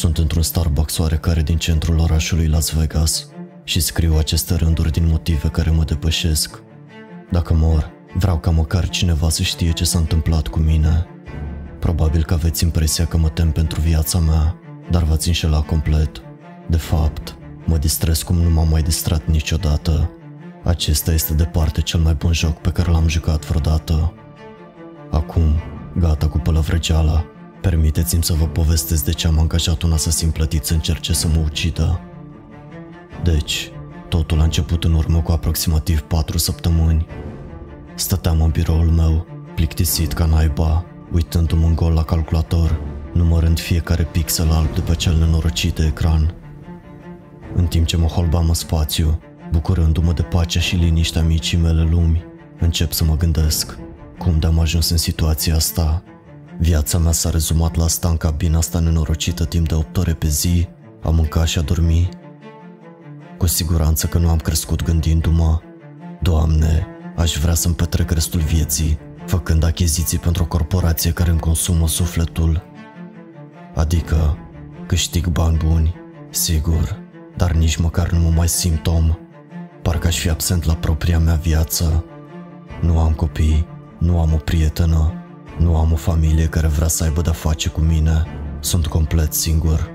Sunt într-un Starbucks oarecare din centrul orașului Las Vegas și scriu aceste rânduri din motive care mă depășesc. Dacă mor, vreau ca măcar cineva să știe ce s-a întâmplat cu mine. Probabil că aveți impresia că mă tem pentru viața mea, dar v-ați înșelat complet. De fapt, mă distrez cum nu m-am mai distrat niciodată. Acesta este departe cel mai bun joc pe care l-am jucat vreodată. Acum, gata cu pălăvrăgeala, permiteți-mi să vă povestesc de ce am angajat un asasin plătit să încerce să mă ucidă. Deci, totul a început în urmă cu aproximativ 4 săptămâni. Stăteam în biroul meu, plictisit ca naiba, uitându-mă în gol la calculator, numărând fiecare pixel alb de pe cel nenorocit de ecran. În timp ce mă holbam în spațiu, bucurându-mă de pacea și liniștea micii mele lumi, încep să mă gândesc cum de-am ajuns în situația asta. Viața mea s-a rezumat la asta în cabina asta nenorocită timp de 8 ore pe zi, a mânca și a dormi. Cu siguranță că nu am crescut gândindu-mă, Doamne, aș vrea să-mi petrec restul vieții făcând achiziții pentru o corporație care îmi consumă sufletul. Adică câștig bani buni, sigur, dar nici măcar nu mă mai simt om. Parcă aș fi absent la propria mea viață. Nu am copii, nu am o prietenă, nu am o familie care vrea să aibă de-a face cu mine. Sunt complet singur.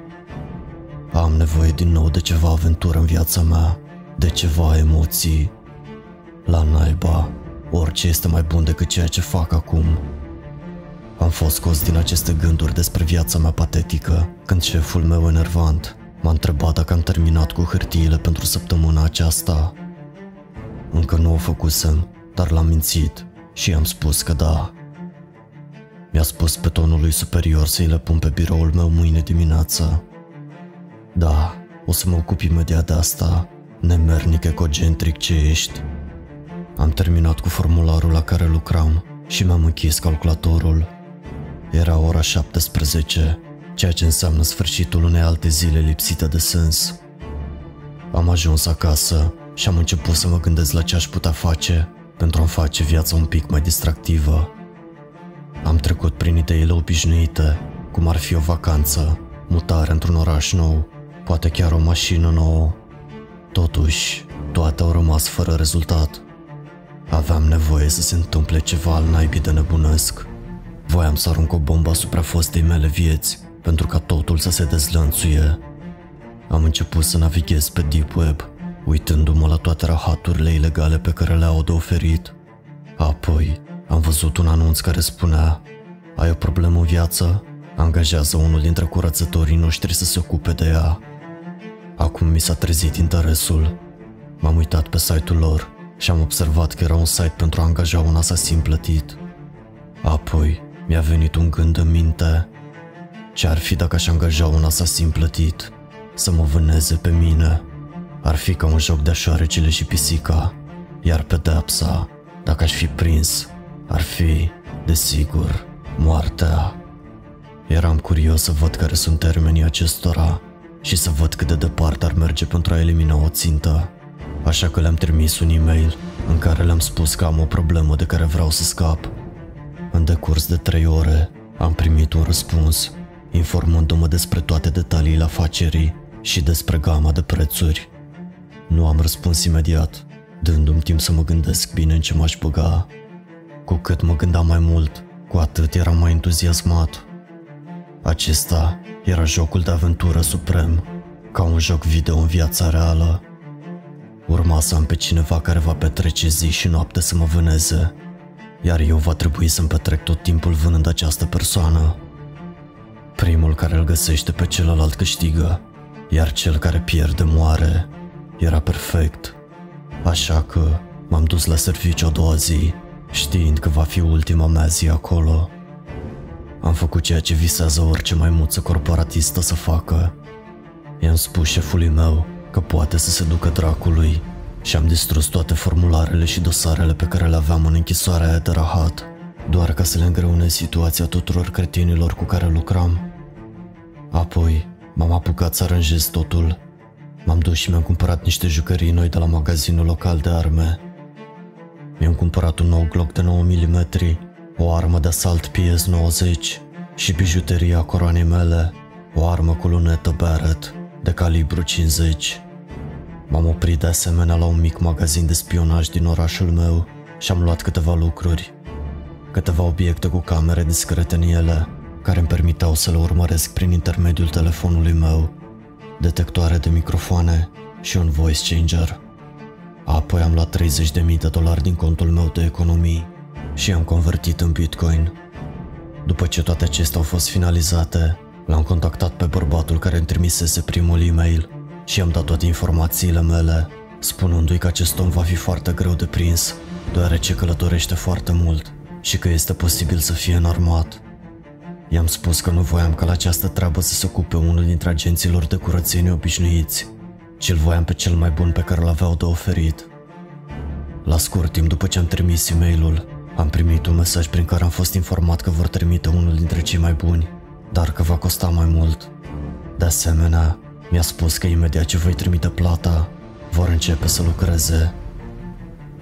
Am nevoie din nou de ceva aventură în viața mea, de ceva emoții. La naiba, orice este mai bun decât ceea ce fac acum. Am fost scos din aceste gânduri despre viața mea patetică când șeful meu enervant m-a întrebat dacă am terminat cu hârtiile pentru săptămâna aceasta. Încă nu o făcusem, dar l-am mințit și i-am spus că da. Mi-a spus pe tonul lui superior să-i le pun pe biroul meu mâine dimineață. Da, o să mă ocup imediat de asta, nemernic ecogentric ce ești. Am terminat cu formularul la care lucram și mi-am închis calculatorul. Era ora 17, ceea ce înseamnă sfârșitul unei alte zile lipsite de sens. Am ajuns acasă și am început să mă gândesc la ce aș putea face pentru a-mi face viața un pic mai distractivă. Am trecut prin ideile obișnuite, cum ar fi o vacanță, mutare într-un oraș nou, poate chiar o mașină nouă. Totuși, toate au rămas fără rezultat. Aveam nevoie să se întâmple ceva al naibii de nebunesc. Voiam să arunc o bombă asupra fostei mele vieți, pentru ca totul să se dezlănțuie. Am început să navighez pe Deep Web, uitându-mă la toate rahaturile ilegale pe care le-au de oferit. Apoi, am văzut un anunț care spunea Ai o problemă în viață? Angajează unul dintre curățătorii noștri să se ocupe de ea. Acum mi s-a trezit interesul. M-am uitat pe site-ul lor și am observat că era un site pentru a angaja un asasin plătit. Apoi mi-a venit un gând în minte. Ce ar fi dacă aș angaja un asasin plătit să mă vâneze pe mine? Ar fi ca un joc de șoarecele și pisica, iar pedepsa, dacă aș fi prins, ar fi, desigur, moartea. Eram curios să văd care sunt termenii acestora și să văd cât de departe ar merge pentru a elimina o țintă așa că le-am trimis un e-mail în care le-am spus că am o problemă de care vreau să scap. În decurs de trei ore am primit un răspuns, informându-mă despre toate detaliile afacerii și despre gama de prețuri. Nu am răspuns imediat, dându-mi timp să mă gândesc bine în ce m-aș băga. Cu cât mă gândeam mai mult, cu atât eram mai entuziasmat. Acesta era jocul de aventură suprem, ca un joc video în viața reală. Urma să am pe cineva care va petrece zi și noapte să mă vâneze, iar eu va trebui să-mi petrec tot timpul vânând această persoană. Primul care îl găsește pe celălalt câștigă, iar cel care pierde moare. Era perfect. Așa că m-am dus la serviciu a doua zi, știind că va fi ultima mea zi acolo. Am făcut ceea ce visează orice maimuță corporatistă să facă. I-am spus șefului meu că poate să se ducă dracului și am distrus toate formularele și dosarele pe care le aveam în închisoarea aia de rahat, doar ca să le îngreunez situația tuturor cretinilor cu care lucram. Apoi m-am apucat să aranjez totul. M-am dus și mi-am cumpărat niște jucării noi de la magazinul local de arme. Mi-am cumpărat un nou Glock de 9 mm, o armă de asalt PS-90 și bijuteria coroanei mele, o armă cu lunetă Barrett de calibru 50. M-am oprit de asemenea la un mic magazin de spionaj din orașul meu și am luat câteva lucruri, câteva obiecte cu camere discrete în ele, care îmi permiteau să le urmăresc prin intermediul telefonului meu, detectoare de microfoane și un voice changer. Apoi am luat 30.000 de dolari din contul meu de economii și am convertit în Bitcoin. După ce toate acestea au fost finalizate, l-am contactat pe bărbatul care îmi trimisese primul e-mail și am dat toate informațiile mele, spunându-i că acest om va fi foarte greu de prins, deoarece călătorește foarte mult și că este posibil să fie înarmat. I-am spus că nu voiam ca la această treabă să se ocupe unul dintre agenților de curățenie obișnuiți, ci îl voiam pe cel mai bun pe care l-aveau de oferit. La scurt timp după ce am trimis e mail am primit un mesaj prin care am fost informat că vor trimite unul dintre cei mai buni, dar că va costa mai mult. De asemenea, mi-a spus că imediat ce voi trimite plata, vor începe să lucreze.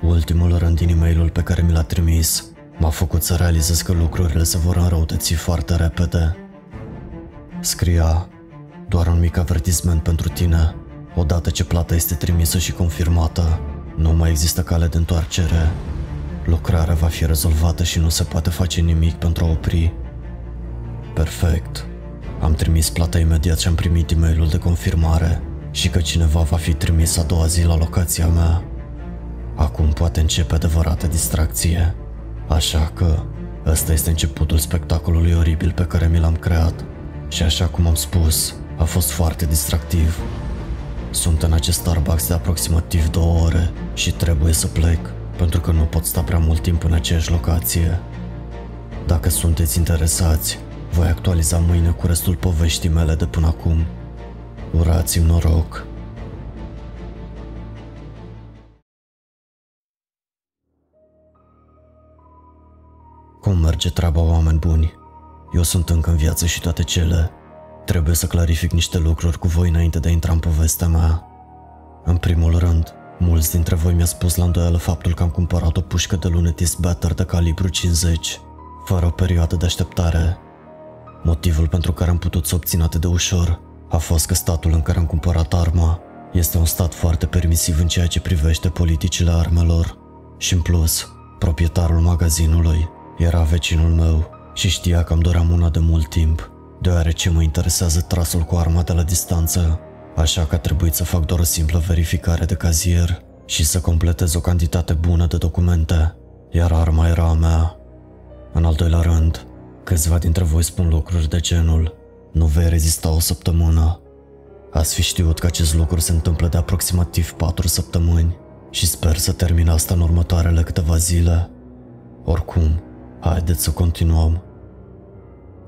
Ultimul rând din e mail pe care mi l-a trimis m-a făcut să realizez că lucrurile se vor înrăutăți foarte repede. Scria, doar un mic avertisment pentru tine. Odată ce plata este trimisă și confirmată, nu mai există cale de întoarcere. Lucrarea va fi rezolvată și nu se poate face nimic pentru a opri. Perfect. Am trimis plata imediat ce am primit e mail de confirmare și că cineva va fi trimis a doua zi la locația mea. Acum poate începe adevărată distracție. Așa că ăsta este începutul spectacolului oribil pe care mi l-am creat. Și așa cum am spus, a fost foarte distractiv. Sunt în acest Starbucks de aproximativ două ore și trebuie să plec, pentru că nu pot sta prea mult timp în aceeași locație. Dacă sunteți interesați, voi actualiza mâine cu restul poveștii mele de până acum. Urați-mi noroc! Cum merge treaba, oameni buni? Eu sunt încă în viață și toate cele. Trebuie să clarific niște lucruri cu voi înainte de a intra în povestea mea. În primul rând, mulți dintre voi mi-a spus la îndoială faptul că am cumpărat o pușcă de lunetis Better de calibru 50, fără o perioadă de așteptare. Motivul pentru care am putut să obțin atât de ușor a fost că statul în care am cumpărat arma este un stat foarte permisiv în ceea ce privește politicile armelor. Și în plus, proprietarul magazinului era vecinul meu și știa că îmi doream una de mult timp, deoarece mă interesează trasul cu arma de la distanță, așa că a trebuit să fac doar o simplă verificare de cazier și să completez o cantitate bună de documente, iar arma era a mea. În al doilea rând, câțiva dintre voi spun lucruri de genul nu vei rezista o săptămână. Ați fi știut că acest lucru se întâmplă de aproximativ 4 săptămâni și sper să termin asta în următoarele câteva zile. Oricum, Haideți să continuăm.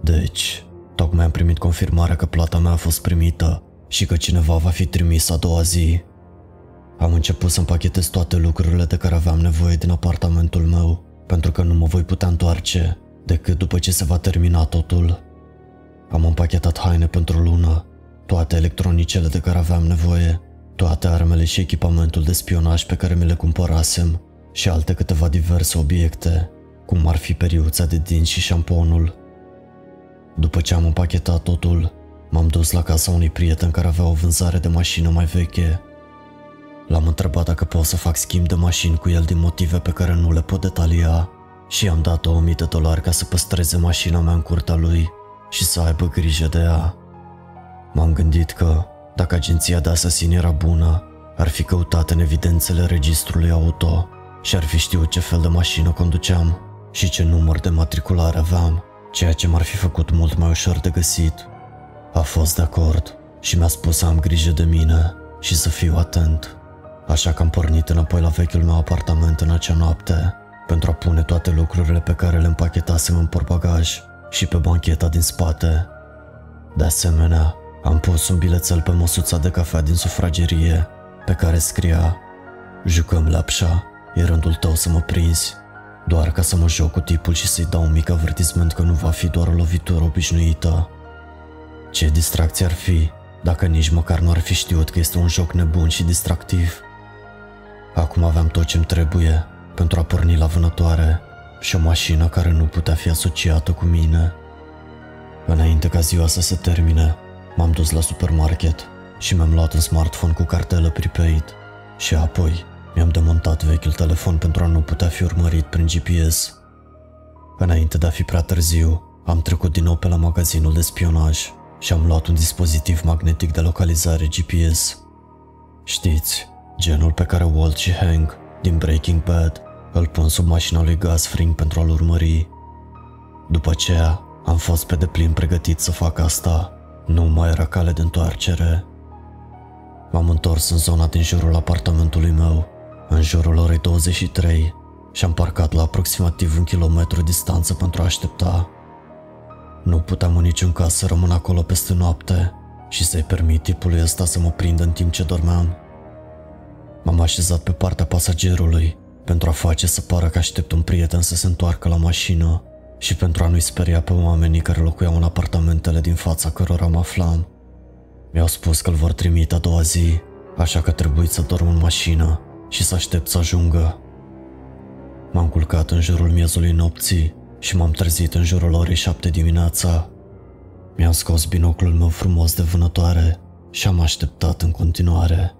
Deci, tocmai am primit confirmarea că plata mea a fost primită și că cineva va fi trimis a doua zi. Am început să împachetez toate lucrurile de care aveam nevoie din apartamentul meu, pentru că nu mă voi putea întoarce decât după ce se va termina totul. Am împachetat haine pentru lună, toate electronicele de care aveam nevoie, toate armele și echipamentul de spionaj pe care mi le cumpărasem și alte câteva diverse obiecte cum ar fi periuța de dinți și șamponul. După ce am împachetat totul, m-am dus la casa unui prieten care avea o vânzare de mașină mai veche. L-am întrebat dacă pot să fac schimb de mașini cu el din motive pe care nu le pot detalia și i-am dat 2000 de dolari ca să păstreze mașina mea în curtea lui și să aibă grijă de ea. M-am gândit că, dacă agenția de asasin era bună, ar fi căutat în evidențele registrului auto și ar fi știut ce fel de mașină conduceam și ce număr de matriculare aveam, ceea ce m-ar fi făcut mult mai ușor de găsit. A fost de acord și mi-a spus să am grijă de mine și să fiu atent. Așa că am pornit înapoi la vechiul meu apartament în acea noapte pentru a pune toate lucrurile pe care le împachetasem în portbagaj și pe bancheta din spate. De asemenea, am pus un bilețel pe măsuța de cafea din sufragerie pe care scria Jucăm lapșa, e rândul tău să mă prinzi doar ca să mă joc cu tipul și să-i dau un mic avertisment că nu va fi doar o lovitură obișnuită. Ce distracție ar fi dacă nici măcar nu ar fi știut că este un joc nebun și distractiv. Acum aveam tot ce-mi trebuie pentru a porni la vânătoare și o mașină care nu putea fi asociată cu mine. Înainte ca ziua să se termine, M-am dus la supermarket și mi-am luat un smartphone cu cartelă prepaid și apoi mi-am demontat vechiul telefon pentru a nu putea fi urmărit prin GPS. Înainte de a fi prea târziu, am trecut din nou pe la magazinul de spionaj și am luat un dispozitiv magnetic de localizare GPS. Știți, genul pe care Walt și Hank din Breaking Bad îl pun sub mașina lui Gus Fring pentru a-l urmări. După aceea, am fost pe deplin pregătit să fac asta. Nu mai era cale de întoarcere. M-am întors în zona din jurul apartamentului meu, în jurul orei 23, și am parcat la aproximativ un kilometru distanță pentru a aștepta. Nu puteam în niciun caz să rămân acolo peste noapte și să-i permit tipului ăsta să mă prindă în timp ce dormeam. M-am așezat pe partea pasagerului pentru a face să pară că aștept un prieten să se întoarcă la mașină și pentru a nu-i speria pe oamenii care locuiau în apartamentele din fața cărora mă aflam. Mi-au spus că îl vor trimite a doua zi, așa că trebuie să dorm în mașină și să aștept să ajungă. M-am culcat în jurul miezului nopții și m-am trezit în jurul orei șapte dimineața. Mi-am scos binoclul meu frumos de vânătoare și am așteptat în continuare.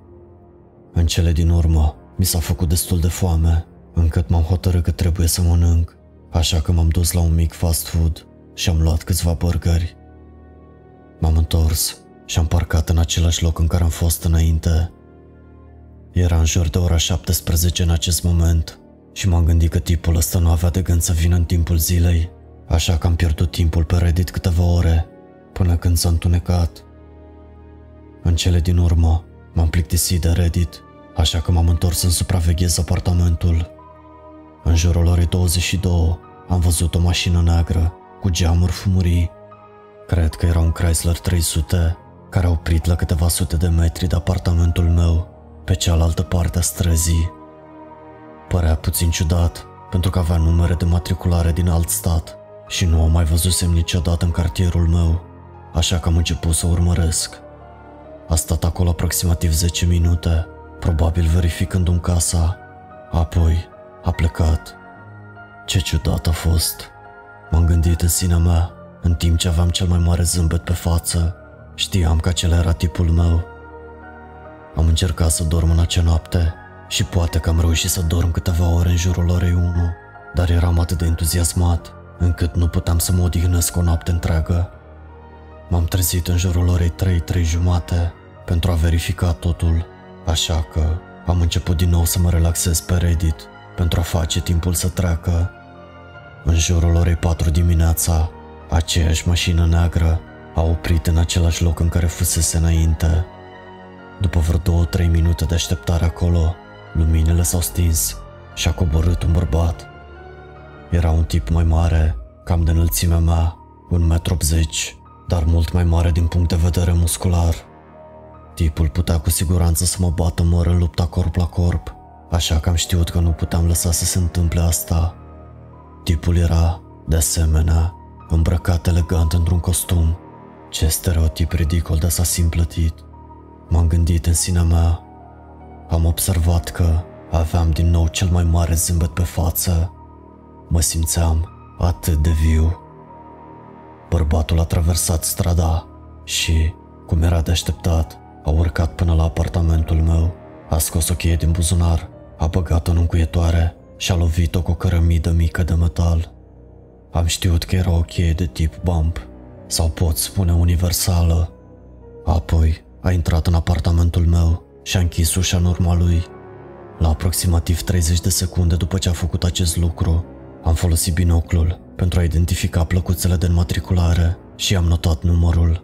În cele din urmă, mi s-a făcut destul de foame, încât m-am hotărât că trebuie să mănânc, așa că m-am dus la un mic fast food și am luat câțiva burgeri. M-am întors și am parcat în același loc în care am fost înainte. Era în jur de ora 17 în acest moment și m-am gândit că tipul ăsta nu avea de gând să vină în timpul zilei, așa că am pierdut timpul pe Reddit câteva ore, până când s-a întunecat. În cele din urmă, m-am plictisit de Reddit, așa că m-am întors să supraveghez apartamentul. În jurul orei 22 am văzut o mașină neagră cu geamuri fumurii. Cred că era un Chrysler 300 care a oprit la câteva sute de metri de apartamentul meu, pe cealaltă parte a străzii. Părea puțin ciudat, pentru că avea numere de matriculare din alt stat și nu o mai văzusem niciodată în cartierul meu, așa că am început să urmăresc. A stat acolo aproximativ 10 minute, probabil verificându-mi casa, apoi a plecat. Ce ciudat a fost. M-am gândit în sinea mea, în timp ce aveam cel mai mare zâmbet pe față. Știam că acela era tipul meu. Am încercat să dorm în acea noapte și poate că am reușit să dorm câteva ore în jurul orei 1, dar eram atât de entuziasmat încât nu puteam să mă odihnesc o noapte întreagă. M-am trezit în jurul orei 3, 3 jumate pentru a verifica totul, așa că am început din nou să mă relaxez pe Reddit pentru a face timpul să treacă. În jurul orei 4 dimineața, aceeași mașină neagră a oprit în același loc în care fusese înainte. După vreo două, trei minute de așteptare acolo, luminile s-au stins și a coborât un bărbat. Era un tip mai mare, cam de înălțimea mea, un metru 80, dar mult mai mare din punct de vedere muscular. Tipul putea cu siguranță să mă bată măr în lupta corp la corp, așa că am știut că nu puteam lăsa să se întâmple asta. Tipul era, de asemenea, îmbrăcat elegant într-un costum. Ce stereotip ridicol de asasin plătit. M-am gândit în sinea mea. Am observat că aveam din nou cel mai mare zâmbet pe față. Mă simțeam atât de viu. Bărbatul a traversat strada și, cum era de așteptat, a urcat până la apartamentul meu, a scos o cheie din buzunar, a băgat-o în încuietoare și a lovit-o cu o cărămidă mică de metal. Am știut că era o cheie de tip bump, sau pot spune universală. Apoi a intrat în apartamentul meu și a închis ușa în urma lui. La aproximativ 30 de secunde după ce a făcut acest lucru, am folosit binoclul pentru a identifica plăcuțele de înmatriculare și am notat numărul.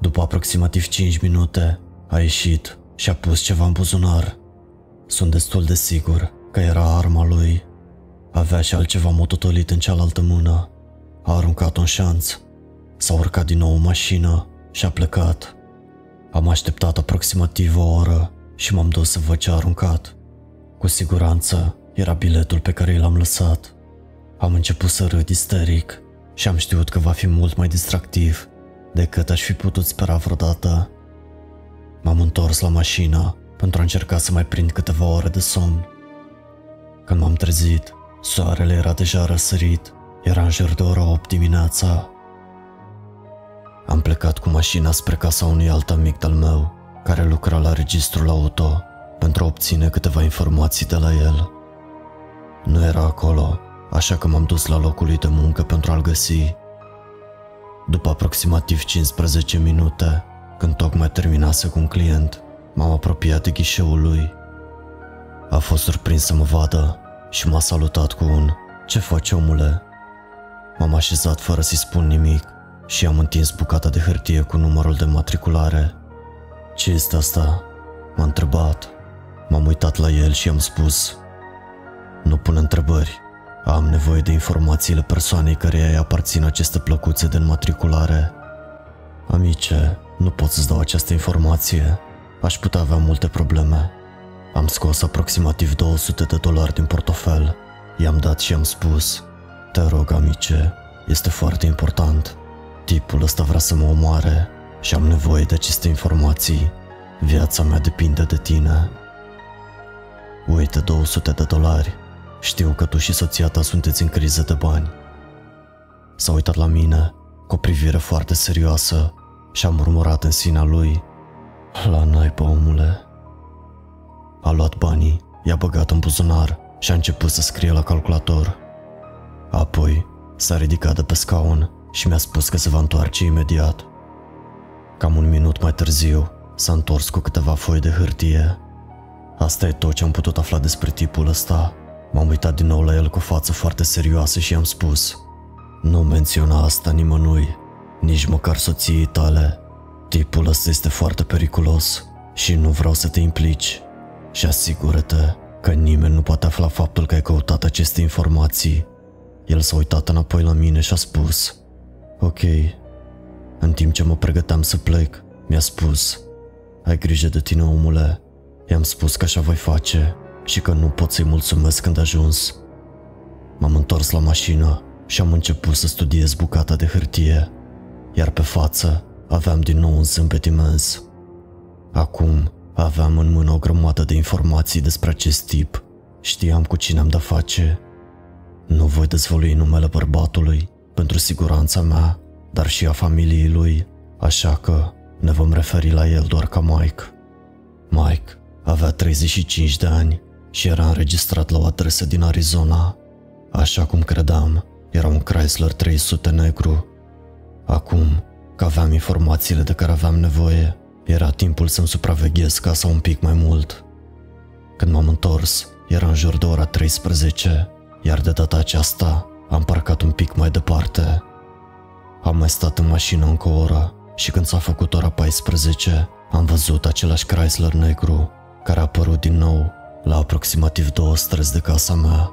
După aproximativ 5 minute, a ieșit și a pus ceva în buzunar. Sunt destul de sigur că era arma lui. Avea și altceva mototolit în cealaltă mână. A aruncat un șanț. S-a urcat din nou în mașină și a plecat. Am așteptat aproximativ o oră și m-am dus să văd ce a aruncat. Cu siguranță era biletul pe care l-am lăsat. Am început să râd isteric și am știut că va fi mult mai distractiv decât aș fi putut spera vreodată. M-am întors la mașină pentru a încerca să mai prind câteva ore de somn. Când m-am trezit, soarele era deja răsărit, era în jur de ora 8 dimineața. Am plecat cu mașina spre casa unui alt amic al meu, care lucra la registrul auto, pentru a obține câteva informații de la el. Nu era acolo, așa că m-am dus la locul lui de muncă pentru a-l găsi. După aproximativ 15 minute, când tocmai terminase cu un client, m-am apropiat de ghișeul lui. A fost surprins să mă vadă și m-a salutat cu un Ce faci, omule?" M-am așezat fără să-i spun nimic și am întins bucata de hârtie cu numărul de matriculare. Ce este asta?" M-a întrebat. M-am uitat la el și am spus Nu pun întrebări. Am nevoie de informațiile persoanei care îi aparțin aceste plăcuțe de înmatriculare. Amice, nu pot să-ți dau această informație. Aș putea avea multe probleme. Am scos aproximativ 200 de dolari din portofel. I-am dat și am spus Te rog, amice, este foarte important. Tipul ăsta vrea să mă omoare și am nevoie de aceste informații. Viața mea depinde de tine. Uite 200 de dolari. Știu că tu și soția ta sunteți în criză de bani. S-a uitat la mine cu o privire foarte serioasă și a murmurat în sinea lui La naiba, omule. A luat banii, i-a băgat în buzunar și a început să scrie la calculator. Apoi s-a ridicat de pe scaun și mi-a spus că se va întoarce imediat. Cam un minut mai târziu, s-a întors cu câteva foi de hârtie. Asta e tot ce am putut afla despre tipul ăsta. M-am uitat din nou la el cu față foarte serioasă și am spus Nu menționa asta nimănui, nici măcar soției tale. Tipul ăsta este foarte periculos și nu vreau să te implici. Și asigură-te că nimeni nu poate afla faptul că ai căutat aceste informații. El s-a uitat înapoi la mine și a spus Ok. În timp ce mă pregăteam să plec, mi-a spus Ai grijă de tine, omule. I-am spus că așa voi face și că nu pot să-i mulțumesc când ajuns. M-am întors la mașină și am început să studiez bucata de hârtie, iar pe față aveam din nou un zâmbet imens. Acum aveam în mână o grămadă de informații despre acest tip. Știam cu cine am de face. Nu voi dezvălui numele bărbatului pentru siguranța mea, dar și a familiei lui, așa că ne vom referi la el doar ca Mike. Mike avea 35 de ani și era înregistrat la o adresă din Arizona. Așa cum credeam, era un Chrysler 300 negru. Acum, că aveam informațiile de care aveam nevoie, era timpul să-mi supraveghez casa un pic mai mult. Când m-am întors, era în jur de ora 13, iar de data aceasta am parcat un pic mai departe. Am mai stat în mașină încă o oră și când s-a făcut ora 14, am văzut același Chrysler negru care a apărut din nou la aproximativ două străzi de casa mea.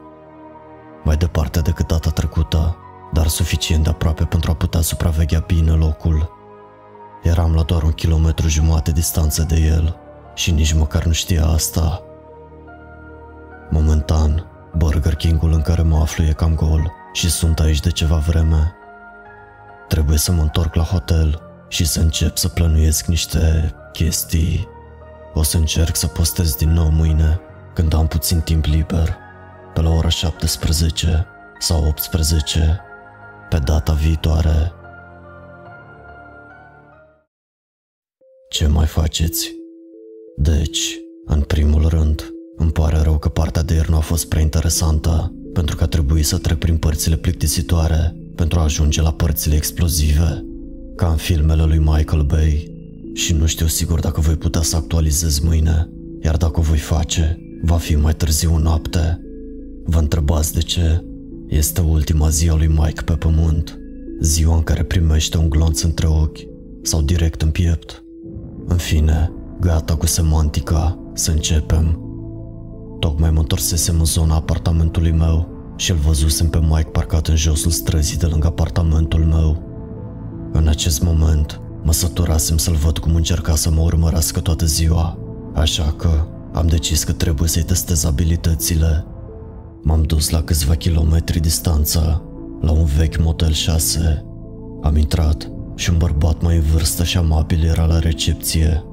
Mai departe decât data trecută, dar suficient de aproape pentru a putea supraveghea bine locul. Eram la doar un kilometru jumate distanță de el și nici măcar nu știa asta. Momentan, Burger King-ul în care mă aflu e cam gol și sunt aici de ceva vreme. Trebuie să mă întorc la hotel și să încep să plănuiesc niște chestii. O să încerc să postez din nou mâine, când am puțin timp liber, pe la ora 17 sau 18, pe data viitoare. Ce mai faceți? Deci, în primul rând, îmi pare rău că partea de ieri nu a fost prea interesantă, pentru că a trebuit să trec prin părțile plictisitoare pentru a ajunge la părțile explozive, ca în filmele lui Michael Bay. Și nu știu sigur dacă voi putea să actualizez mâine, iar dacă o voi face, va fi mai târziu noapte. Vă întrebați de ce? Este ultima zi a lui Mike pe pământ, ziua în care primește un glonț între ochi sau direct în piept. În fine, gata cu semantica, să începem. Tocmai mă întorsesem în zona apartamentului meu și îl văzusem pe Mike parcat în josul străzii de lângă apartamentul meu. În acest moment, mă săturasem să-l văd cum încerca să mă urmărească toată ziua, așa că am decis că trebuie să-i testez abilitățile. M-am dus la câțiva kilometri distanță, la un vechi motel 6. Am intrat și un bărbat mai în vârstă și amabil era la recepție.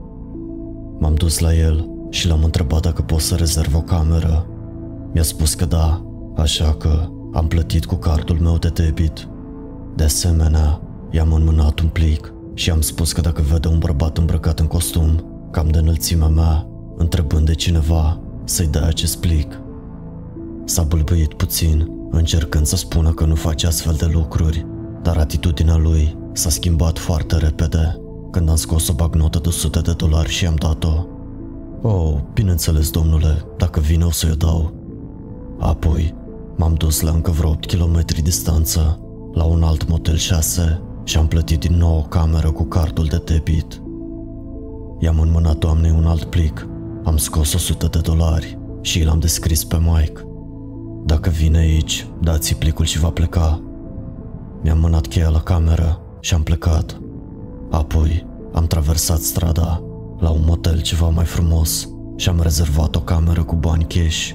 M-am dus la el și l-am întrebat dacă pot să rezerv o cameră. Mi-a spus că da, așa că am plătit cu cardul meu de debit. De asemenea, i-am înmânat un plic și am spus că dacă vede un bărbat îmbrăcat în costum, cam de înălțimea mea, întrebând de cineva, să-i dea acest plic. S-a bâlbâit puțin, încercând să spună că nu face astfel de lucruri, dar atitudinea lui s-a schimbat foarte repede când am scos o bagnotă de 100 de dolari și am dat-o. Oh, bineînțeles, domnule, dacă vine o să-i dau. Apoi, m-am dus la încă vreo 8 km distanță, la un alt motel 6 și am plătit din nou o cameră cu cardul de debit. I-am înmânat doamnei un alt plic, am scos 100 de dolari și l-am descris pe Mike. Dacă vine aici, dați-i plicul și va pleca. Mi-am mânat cheia la cameră și am plecat. Apoi am traversat strada la un motel ceva mai frumos și am rezervat o cameră cu bani cash.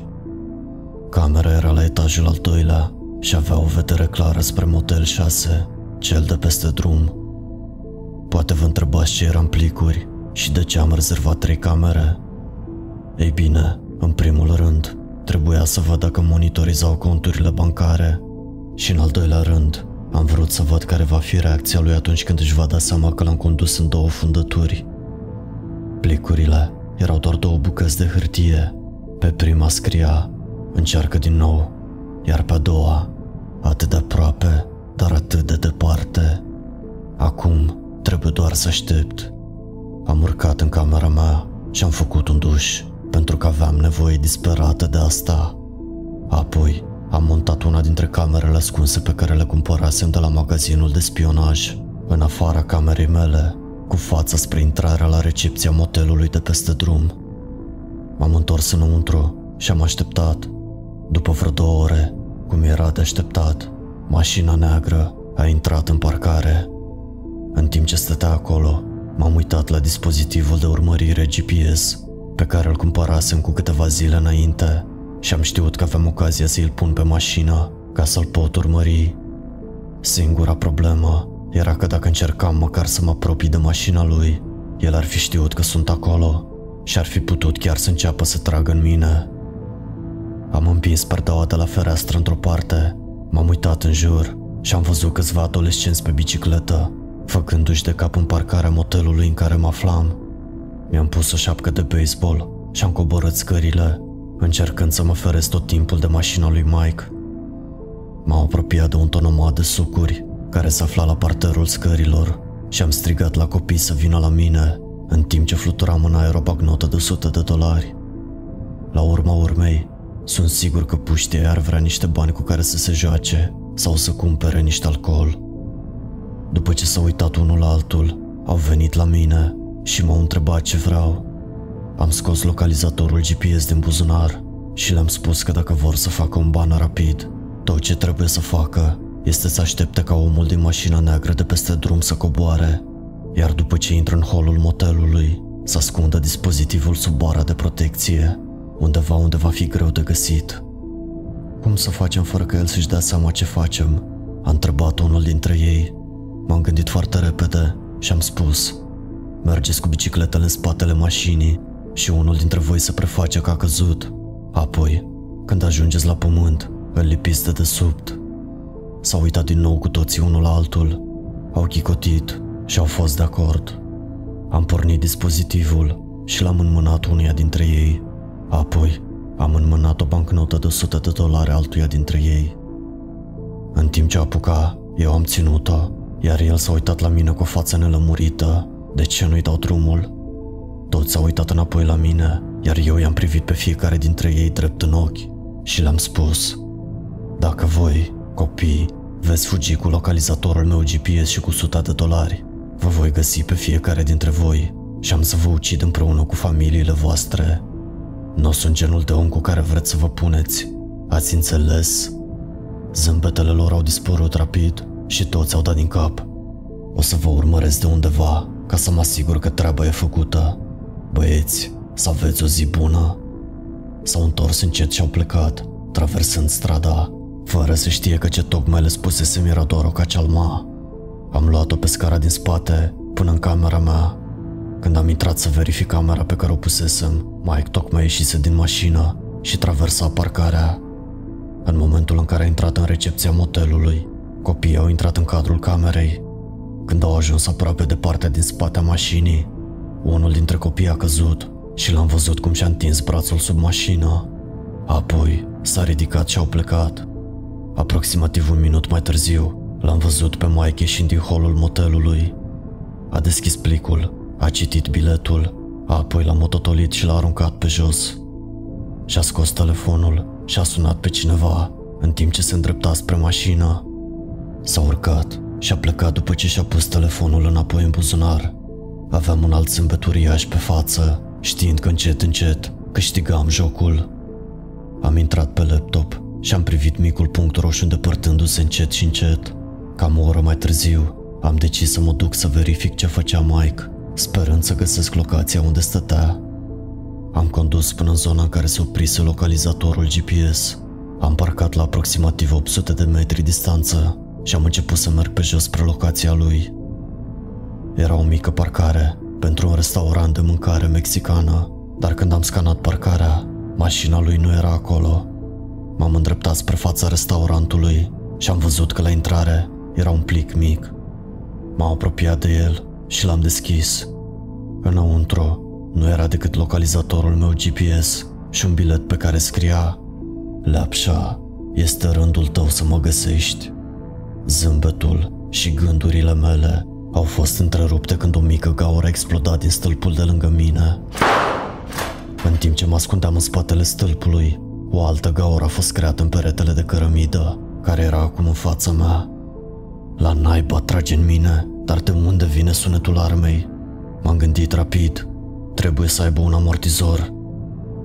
Camera era la etajul al doilea și avea o vedere clară spre motel 6, cel de peste drum. Poate vă întrebați ce eram plicuri și de ce am rezervat trei camere. Ei bine, în primul rând, trebuia să văd dacă monitorizau conturile bancare și în al doilea rând, am vrut să văd care va fi reacția lui atunci când își va da seama că l-am condus în două fundături. Plicurile erau doar două bucăți de hârtie. Pe prima scria, încearcă din nou, iar pe a doua, atât de aproape, dar atât de departe. Acum trebuie doar să aștept. Am urcat în camera mea și am făcut un duș, pentru că aveam nevoie disperată de asta. Apoi am montat una dintre camerele ascunse pe care le cumpărasem de la magazinul de spionaj, în afara camerei mele, cu fața spre intrarea la recepția motelului de peste drum. M-am întors înăuntru și am așteptat. După vreo două ore, cum era de așteptat, mașina neagră a intrat în parcare. În timp ce stătea acolo, m-am uitat la dispozitivul de urmărire GPS pe care îl cumpărasem cu câteva zile înainte și am știut că avem ocazia să îl pun pe mașină ca să-l pot urmări. Singura problemă era că dacă încercam măcar să mă apropii de mașina lui, el ar fi știut că sunt acolo și ar fi putut chiar să înceapă să tragă în mine. Am împins perdeaua de la fereastră într-o parte, m-am uitat în jur și am văzut câțiva adolescenți pe bicicletă, făcându-și de cap în parcarea motelului în care mă aflam. Mi-am pus o șapcă de baseball și am coborât scările încercând să mă feresc tot timpul de mașina lui Mike. M-am apropiat de un tonomat de sucuri care se afla la parterul scărilor și am strigat la copii să vină la mine în timp ce fluturam în aer o bagnotă de 100 de dolari. La urma urmei, sunt sigur că puștii ar vrea niște bani cu care să se joace sau să cumpere niște alcool. După ce s-au uitat unul la altul, au venit la mine și m-au întrebat ce vreau. Am scos localizatorul GPS din buzunar și le-am spus că dacă vor să facă un ban rapid, tot ce trebuie să facă este să aștepte ca omul din mașina neagră de peste drum să coboare, iar după ce intră în holul motelului, să ascundă dispozitivul sub bara de protecție, undeva unde va fi greu de găsit. Cum să facem fără că el să-și dea seama ce facem? A întrebat unul dintre ei. M-am gândit foarte repede și am spus Mergeți cu bicicletele în spatele mașinii și unul dintre voi se preface că a căzut. Apoi, când ajungeți la pământ, îl lipiți de desubt. S-au uitat din nou cu toții unul la altul, au chicotit și au fost de acord. Am pornit dispozitivul și l-am înmânat unuia dintre ei. Apoi, am înmânat o bancnotă de 100 de dolari altuia dintre ei. În timp ce apuca, eu am ținut-o, iar el s-a uitat la mine cu o față nelămurită. De ce nu-i dau drumul? Toți s-au uitat înapoi la mine, iar eu i-am privit pe fiecare dintre ei drept în ochi și le-am spus Dacă voi, copii, veți fugi cu localizatorul meu GPS și cu suta de dolari, vă voi găsi pe fiecare dintre voi și am să vă ucid împreună cu familiile voastre. Nu sunt genul de om cu care vreți să vă puneți. Ați înțeles? Zâmbetele lor au dispărut rapid și toți au dat din cap. O să vă urmăresc de undeva ca să mă asigur că treaba e făcută. Băieți, să aveți o zi bună. S-au întors încet și au plecat, traversând strada, fără să știe că ce tocmai le spusesem era doar o cacealma. Am luat-o pe scara din spate, până în camera mea. Când am intrat să verific camera pe care o pusesem, Mike tocmai ieșise din mașină și traversa parcarea. În momentul în care a intrat în recepția motelului, copiii au intrat în cadrul camerei. Când au ajuns aproape de partea din spate a mașinii, unul dintre copii a căzut și l-am văzut cum și-a întins brațul sub mașină. Apoi s-a ridicat și au plecat. Aproximativ un minut mai târziu, l-am văzut pe Mike ieșind din holul motelului. A deschis plicul, a citit biletul, a apoi l-a mototolit și l-a aruncat pe jos. Și-a scos telefonul și a sunat pe cineva în timp ce se îndrepta spre mașină. S-a urcat și a plecat după ce și-a pus telefonul înapoi în buzunar. Aveam un alt zâmbet uriaș pe față, știind că încet încet câștigam jocul. Am intrat pe laptop și am privit micul punct roșu îndepărtându-se încet și încet. Cam o oră mai târziu, am decis să mă duc să verific ce făcea Mike, sperând să găsesc locația unde stătea. Am condus până în zona în care se oprise localizatorul GPS. Am parcat la aproximativ 800 de metri distanță și am început să merg pe jos spre locația lui. Era o mică parcare pentru un restaurant de mâncare mexicană, dar când am scanat parcarea, mașina lui nu era acolo. M-am îndreptat spre fața restaurantului și am văzut că la intrare era un plic mic. M-am apropiat de el și l-am deschis. Înăuntru nu era decât localizatorul meu GPS și un bilet pe care scria Leapșa, este rândul tău să mă găsești. Zâmbetul și gândurile mele au fost întrerupte când o mică gaură a explodat din stâlpul de lângă mine. În timp ce mă ascundeam în spatele stâlpului, o altă gaură a fost creată în peretele de cărămidă, care era acum în fața mea. La naiba trage în mine, dar de unde vine sunetul armei? M-am gândit rapid. Trebuie să aibă un amortizor.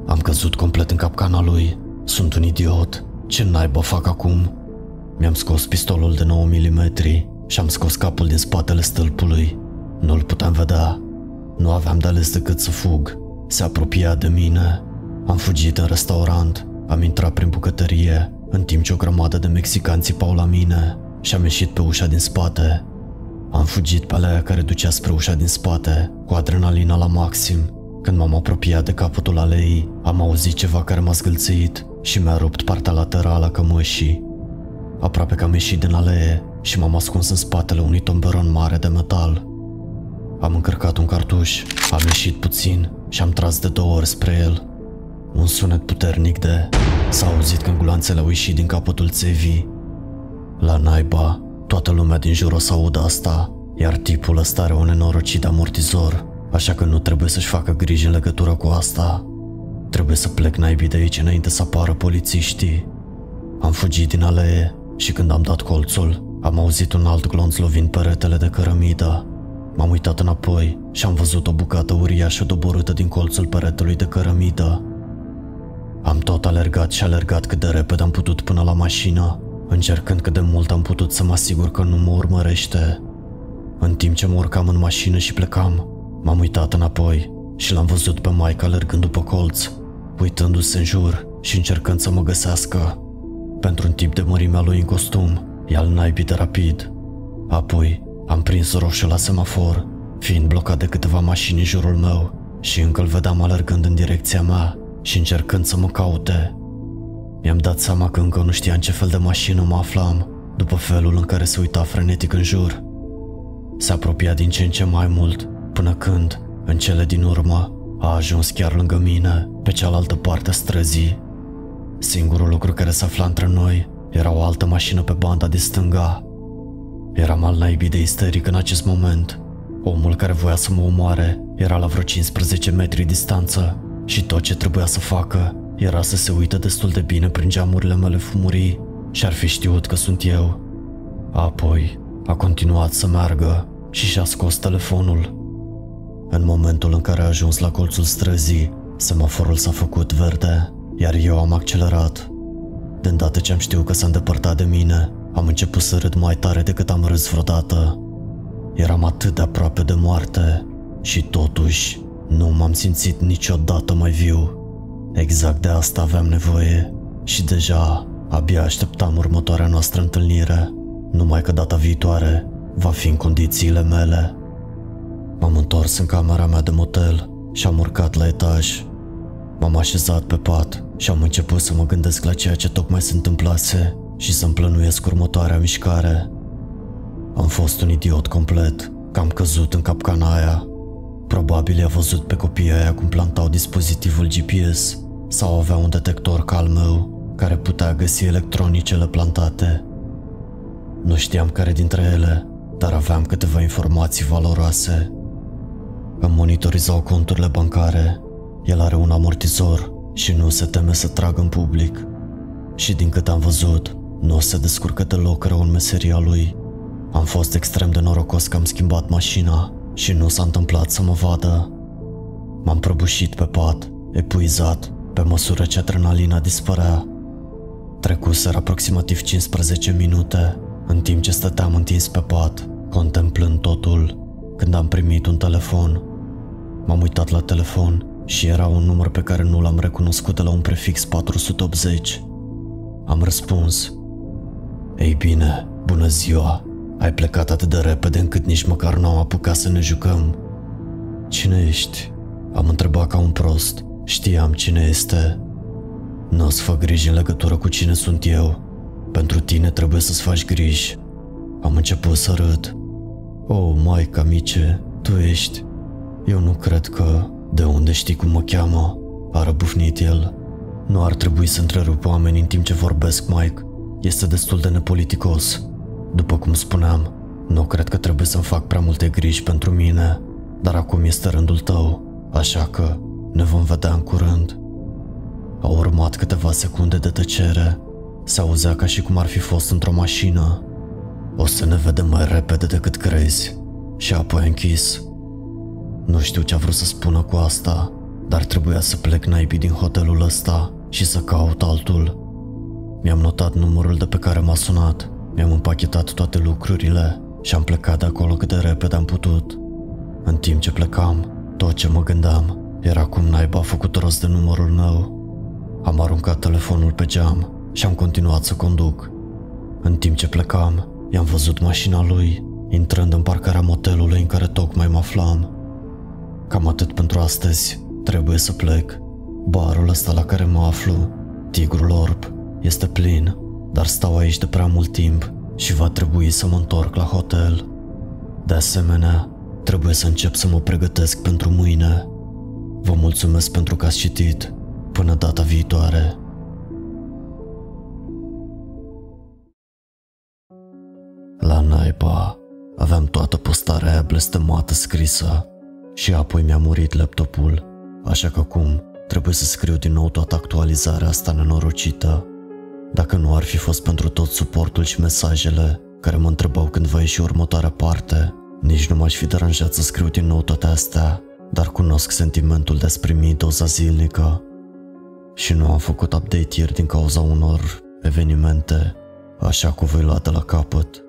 Am căzut complet în capcana lui. Sunt un idiot. Ce naiba fac acum? Mi-am scos pistolul de 9 mm și am scos capul din spatele stâlpului. Nu-l puteam vedea. Nu aveam de ales decât să fug. Se apropia de mine. Am fugit în restaurant. Am intrat prin bucătărie, în timp ce o grămadă de mexicanți țipau la mine și am ieșit pe ușa din spate. Am fugit pe alea care ducea spre ușa din spate, cu adrenalina la maxim. Când m-am apropiat de capătul aleii, am auzit ceva care m-a zgâlțit și mi-a rupt partea laterală a cămășii. Aproape că am ieșit din alee și m-am ascuns în spatele unui tomberon mare de metal. Am încărcat un cartuș, am ieșit puțin și am tras de două ori spre el. Un sunet puternic de... S-a auzit când gulanțele au ieșit din capătul țevii. La naiba, toată lumea din jur o să audă asta, iar tipul ăsta are un nenorocit amortizor, așa că nu trebuie să-și facă griji în legătură cu asta. Trebuie să plec naibii de aici înainte să apară polițiștii. Am fugit din alee și când am dat colțul, am auzit un alt glonț lovind peretele de cărămidă. M-am uitat înapoi și am văzut o bucată uriașă doborâtă din colțul peretelui de cărămidă. Am tot alergat și alergat cât de repede am putut până la mașină, încercând cât de mult am putut să mă asigur că nu mă urmărește. În timp ce mă urcam în mașină și plecam, m-am uitat înapoi și l-am văzut pe Mike alergând după colț, uitându-se în jur și încercând să mă găsească. Pentru un tip de mărimea lui în costum, e al naibii de rapid. Apoi am prins roșu la semafor, fiind blocat de câteva mașini în jurul meu și încă îl vedeam alergând în direcția mea și încercând să mă caute. Mi-am dat seama că încă nu știa în ce fel de mașină mă aflam, după felul în care se uita frenetic în jur. Se apropia din ce în ce mai mult, până când, în cele din urmă, a ajuns chiar lângă mine, pe cealaltă parte a străzii. Singurul lucru care se afla între noi era o altă mașină pe banda de stânga. Eram al naibii de isteric în acest moment. Omul care voia să mă omoare era la vreo 15 metri distanță și tot ce trebuia să facă era să se uită destul de bine prin geamurile mele fumurii și ar fi știut că sunt eu. Apoi a continuat să meargă și și-a scos telefonul. În momentul în care a ajuns la colțul străzii, semaforul s-a făcut verde, iar eu am accelerat. De îndată ce am știut că s-a îndepărtat de mine, am început să râd mai tare decât am râs vreodată. Eram atât de aproape de moarte și totuși nu m-am simțit niciodată mai viu. Exact de asta aveam nevoie și deja abia așteptam următoarea noastră întâlnire, numai că data viitoare va fi în condițiile mele. M-am întors în camera mea de motel și am urcat la etaj. M-am așezat pe pat și am început să mă gândesc la ceea ce tocmai se întâmplase și să-mi plănuiesc următoarea mișcare. Am fost un idiot complet, că am căzut în capcana aia. Probabil i-a văzut pe copiii aia cum plantau dispozitivul GPS sau avea un detector ca al meu care putea găsi electronicele plantate. Nu știam care dintre ele, dar aveam câteva informații valoroase. Îmi monitorizau conturile bancare. El are un amortizor și nu se teme să tragă în public. Și din câte am văzut, nu se descurcă deloc rău în meseria lui. Am fost extrem de norocos că am schimbat mașina și nu s-a întâmplat să mă vadă. M-am prăbușit pe pat, epuizat, pe măsură ce adrenalina dispărea. Trecuseră aproximativ 15 minute, în timp ce stăteam întins pe pat, contemplând totul, când am primit un telefon. M-am uitat la telefon și era un număr pe care nu l-am recunoscut de la un prefix 480. Am răspuns. Ei bine, bună ziua, ai plecat atât de repede încât nici măcar nu am apucat să ne jucăm. Cine ești? Am întrebat ca un prost. Știam cine este. Nu o să fac griji în legătură cu cine sunt eu. Pentru tine trebuie să-ți faci griji. Am început să râd. Oh, maica mice, tu ești. Eu nu cred că... De unde știi cum mă cheamă? A răbufnit el. Nu ar trebui să întrerup oamenii în timp ce vorbesc, Mike. Este destul de nepoliticos. După cum spuneam, nu cred că trebuie să-mi fac prea multe griji pentru mine, dar acum este rândul tău, așa că ne vom vedea în curând. Au urmat câteva secunde de tăcere. Se auzea ca și cum ar fi fost într-o mașină. O să ne vedem mai repede decât crezi. Și apoi închis. Nu știu ce a vrut să spună cu asta, dar trebuia să plec naibii din hotelul ăsta și să caut altul. Mi-am notat numărul de pe care m-a sunat, mi-am împachetat toate lucrurile și am plecat de acolo cât de repede am putut. În timp ce plecam, tot ce mă gândeam era cum naiba a făcut rost de numărul meu. Am aruncat telefonul pe geam și am continuat să conduc. În timp ce plecam, i-am văzut mașina lui, intrând în parcarea motelului în care tocmai mă aflam. Cam atât pentru astăzi, trebuie să plec. Barul ăsta la care mă aflu, Tigrul Orb, este plin, dar stau aici de prea mult timp și va trebui să mă întorc la hotel. De asemenea, trebuie să încep să mă pregătesc pentru mâine. Vă mulțumesc pentru că ați citit. Până data viitoare. La naiba, aveam toată postarea aia blestemată scrisă și apoi mi-a murit laptopul, așa că acum trebuie să scriu din nou toată actualizarea asta nenorocită. Dacă nu ar fi fost pentru tot suportul și mesajele care mă întrebau când va ieși următoarea parte, nici nu m-aș fi deranjat să scriu din nou toate astea, dar cunosc sentimentul de a primi doza zilnică. Și nu am făcut update ieri din cauza unor evenimente, așa că voi lua de la capăt.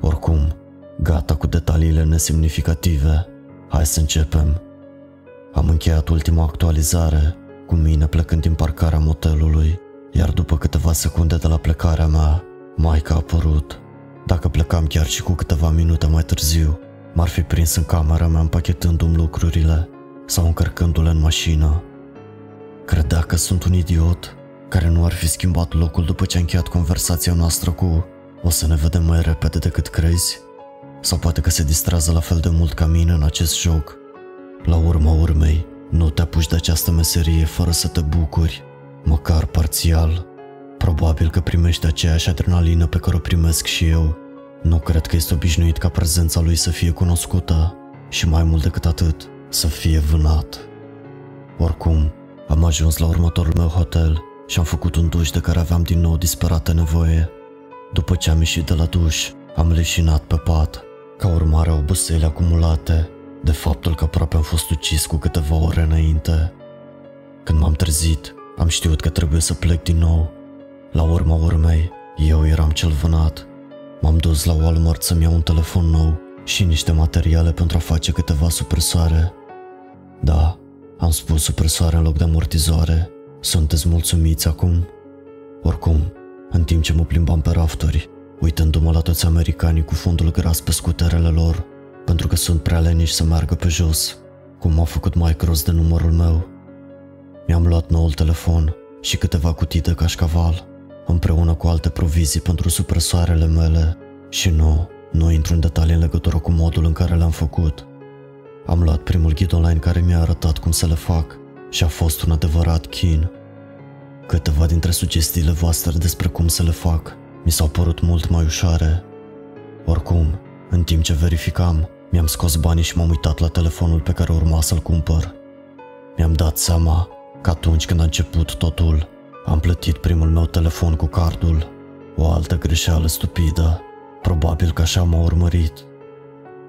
Oricum, gata cu detaliile nesemnificative. Hai să începem. Am încheiat ultima actualizare, cu mine plecând din parcarea motelului, iar după câteva secunde de la plecarea mea, Maica a apărut. Dacă plecam chiar și cu câteva minute mai târziu, m-ar fi prins în camera mea împachetându-mi lucrurile sau încărcându-le în mașină. Credea că sunt un idiot care nu ar fi schimbat locul după ce a încheiat conversația noastră cu o să ne vedem mai repede decât crezi? Sau poate că se distrează la fel de mult ca mine în acest joc. La urma urmei, nu te apuci de această meserie fără să te bucuri, măcar parțial. Probabil că primești aceeași adrenalină pe care o primesc și eu. Nu cred că este obișnuit ca prezența lui să fie cunoscută și mai mult decât atât, să fie vânat. Oricum, am ajuns la următorul meu hotel și am făcut un duș de care aveam din nou disperată nevoie. După ce am ieșit de la duș, am leșinat pe pat, ca urmare a oboselii acumulate, de faptul că aproape am fost ucis cu câteva ore înainte. Când m-am trezit, am știut că trebuie să plec din nou. La urma urmei, eu eram cel vânat. M-am dus la Walmart să-mi iau un telefon nou și niște materiale pentru a face câteva supresoare. Da, am spus supresoare în loc de amortizoare. Sunteți mulțumiți acum? Oricum, în timp ce mă plimbam pe rafturi, uitându-mă la toți americanii cu fundul gras pe scuterele lor, pentru că sunt prea leniși să meargă pe jos, cum a făcut Micros de numărul meu. Mi-am luat noul telefon și câteva cutii de cașcaval, împreună cu alte provizii pentru supresoarele mele și nu, Nu intru în detalii în legătură cu modul în care le-am făcut. Am luat primul ghid online care mi-a arătat cum să le fac și a fost un adevărat chin. Câteva dintre sugestiile voastre despre cum să le fac mi s-au părut mult mai ușoare. Oricum, în timp ce verificam, mi-am scos banii și m-am uitat la telefonul pe care urma să-l cumpăr. Mi-am dat seama că atunci când a început totul, am plătit primul meu telefon cu cardul. O altă greșeală stupidă. Probabil că așa m-a urmărit.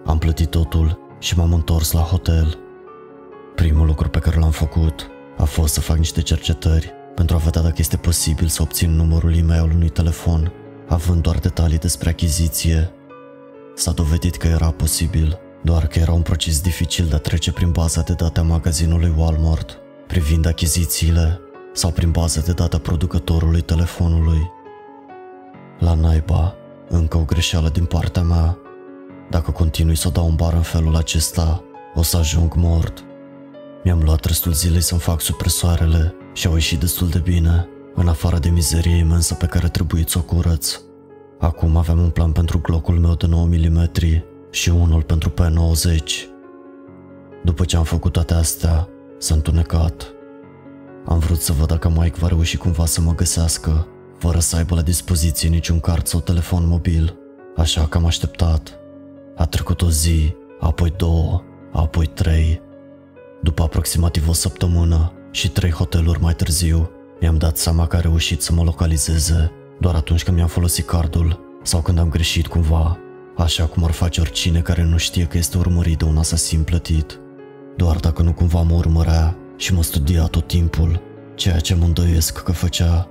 Am plătit totul și m-am întors la hotel. Primul lucru pe care l-am făcut a fost să fac niște cercetări pentru a vedea dacă este posibil să obțin numărul e-mail unui telefon, având doar detalii despre achiziție. S-a dovedit că era posibil, doar că era un proces dificil de a trece prin baza de date a magazinului Walmart, privind achizițiile, sau prin baza de date a producătorului telefonului. La naiba, încă o greșeală din partea mea. Dacă continui să dau un bar în felul acesta, o să ajung mort. Mi-am luat restul zilei să-mi fac supresoarele și au ieșit destul de bine, în afară de mizerie imensă pe care trebuie să o curăț. Acum aveam un plan pentru glocul meu de 9 mm și unul pentru P90. După ce am făcut toate astea, s-a întunecat. Am vrut să văd dacă Mike va reuși cumva să mă găsească, fără să aibă la dispoziție niciun card sau telefon mobil, așa că am așteptat. A trecut o zi, apoi două, apoi trei. După aproximativ o săptămână și trei hoteluri mai târziu, mi-am dat seama că a reușit să mă localizeze doar atunci când mi-am folosit cardul sau când am greșit cumva, așa cum ar face oricine care nu știe că este urmărit de un asasin plătit. Doar dacă nu cumva mă urmărea și mă studia tot timpul, ceea ce mă îndoiesc că făcea.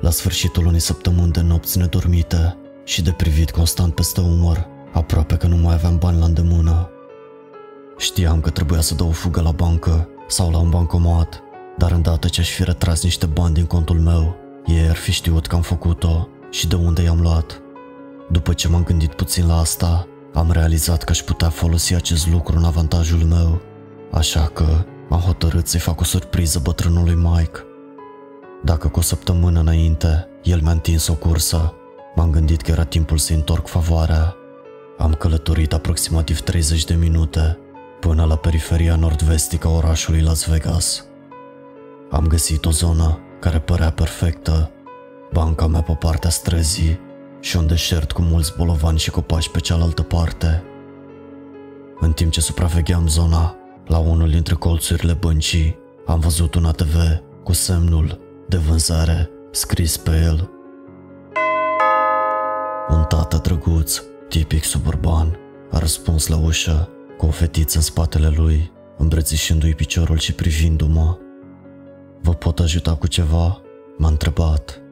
La sfârșitul unei săptămâni de nopți nedormite și de privit constant peste umăr, aproape că nu mai aveam bani la îndemână. Știam că trebuia să dau o fugă la bancă sau la un bancomat, dar îndată ce aș fi retras niște bani din contul meu, ei ar fi știut că am făcut-o și de unde i-am luat. După ce m-am gândit puțin la asta, am realizat că aș putea folosi acest lucru în avantajul meu, așa că am hotărât să-i fac o surpriză bătrânului Mike. Dacă cu o săptămână înainte el mi-a întins o cursă, m-am gândit că era timpul să-i întorc favoarea. Am călătorit aproximativ 30 de minute până la periferia nord-vestică a orașului Las Vegas. Am găsit o zonă care părea perfectă, banca mea pe partea străzii și un deșert cu mulți bolovani și copaci pe cealaltă parte. În timp ce supravegheam zona, la unul dintre colțurile băncii, am văzut un ATV cu semnul de vânzare scris pe el. Un tată drăguț, tipic suburban, a răspuns la ușă cu o fetiță în spatele lui, îmbrățișându-i piciorul și privindu-mă. Vă pot ajuta cu ceva? M-a întrebat.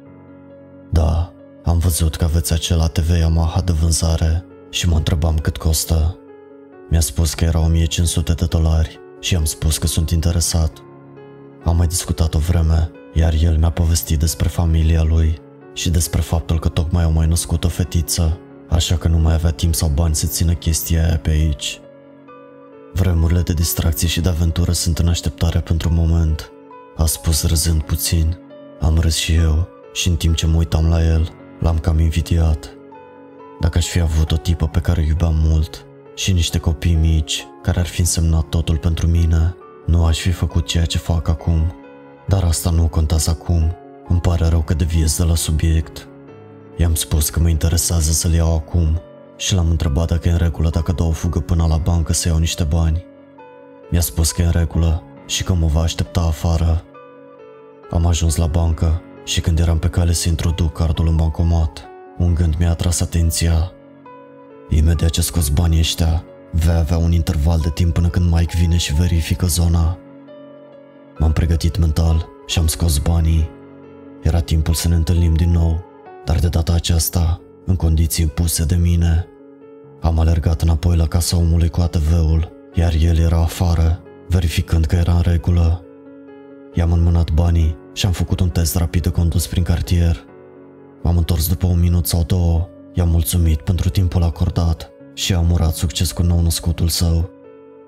Da, am văzut că aveți acela TV Yamaha de vânzare și mă întrebam cât costă. Mi-a spus că era 1500 de dolari și am spus că sunt interesat. Am mai discutat o vreme, iar el mi-a povestit despre familia lui și despre faptul că tocmai au mai născut o fetiță, așa că nu mai avea timp sau bani să țină chestia aia pe aici. Vremurile de distracție și de aventură sunt în așteptare pentru moment, a spus râzând puțin. Am râs și eu și în timp ce mă uitam la el, l-am cam invidiat. Dacă aș fi avut o tipă pe care o iubeam mult și niște copii mici care ar fi însemnat totul pentru mine, nu aș fi făcut ceea ce fac acum. Dar asta nu contează acum. Îmi pare rău că deviez de la subiect. I-am spus că mă interesează să-l iau acum și l-am întrebat dacă e în regulă dacă dau o fugă până la bancă să iau niște bani. Mi-a spus că e în regulă și că mă va aștepta afară. Am ajuns la bancă și când eram pe cale să introduc cardul în bancomat, un gând mi-a atras atenția. Imediat ce scos banii ăștia, vei avea un interval de timp până când Mike vine și verifică zona. M-am pregătit mental și am scos banii. Era timpul să ne întâlnim din nou, dar de data aceasta, în condiții impuse de mine. Am alergat înapoi la casa omului cu ATV-ul, iar el era afară, verificând că era în regulă. I-am înmânat banii și am făcut un test rapid de condus prin cartier. M-am întors după un minut sau două, i-am mulțumit pentru timpul acordat și am urat succes cu nou-născutul său.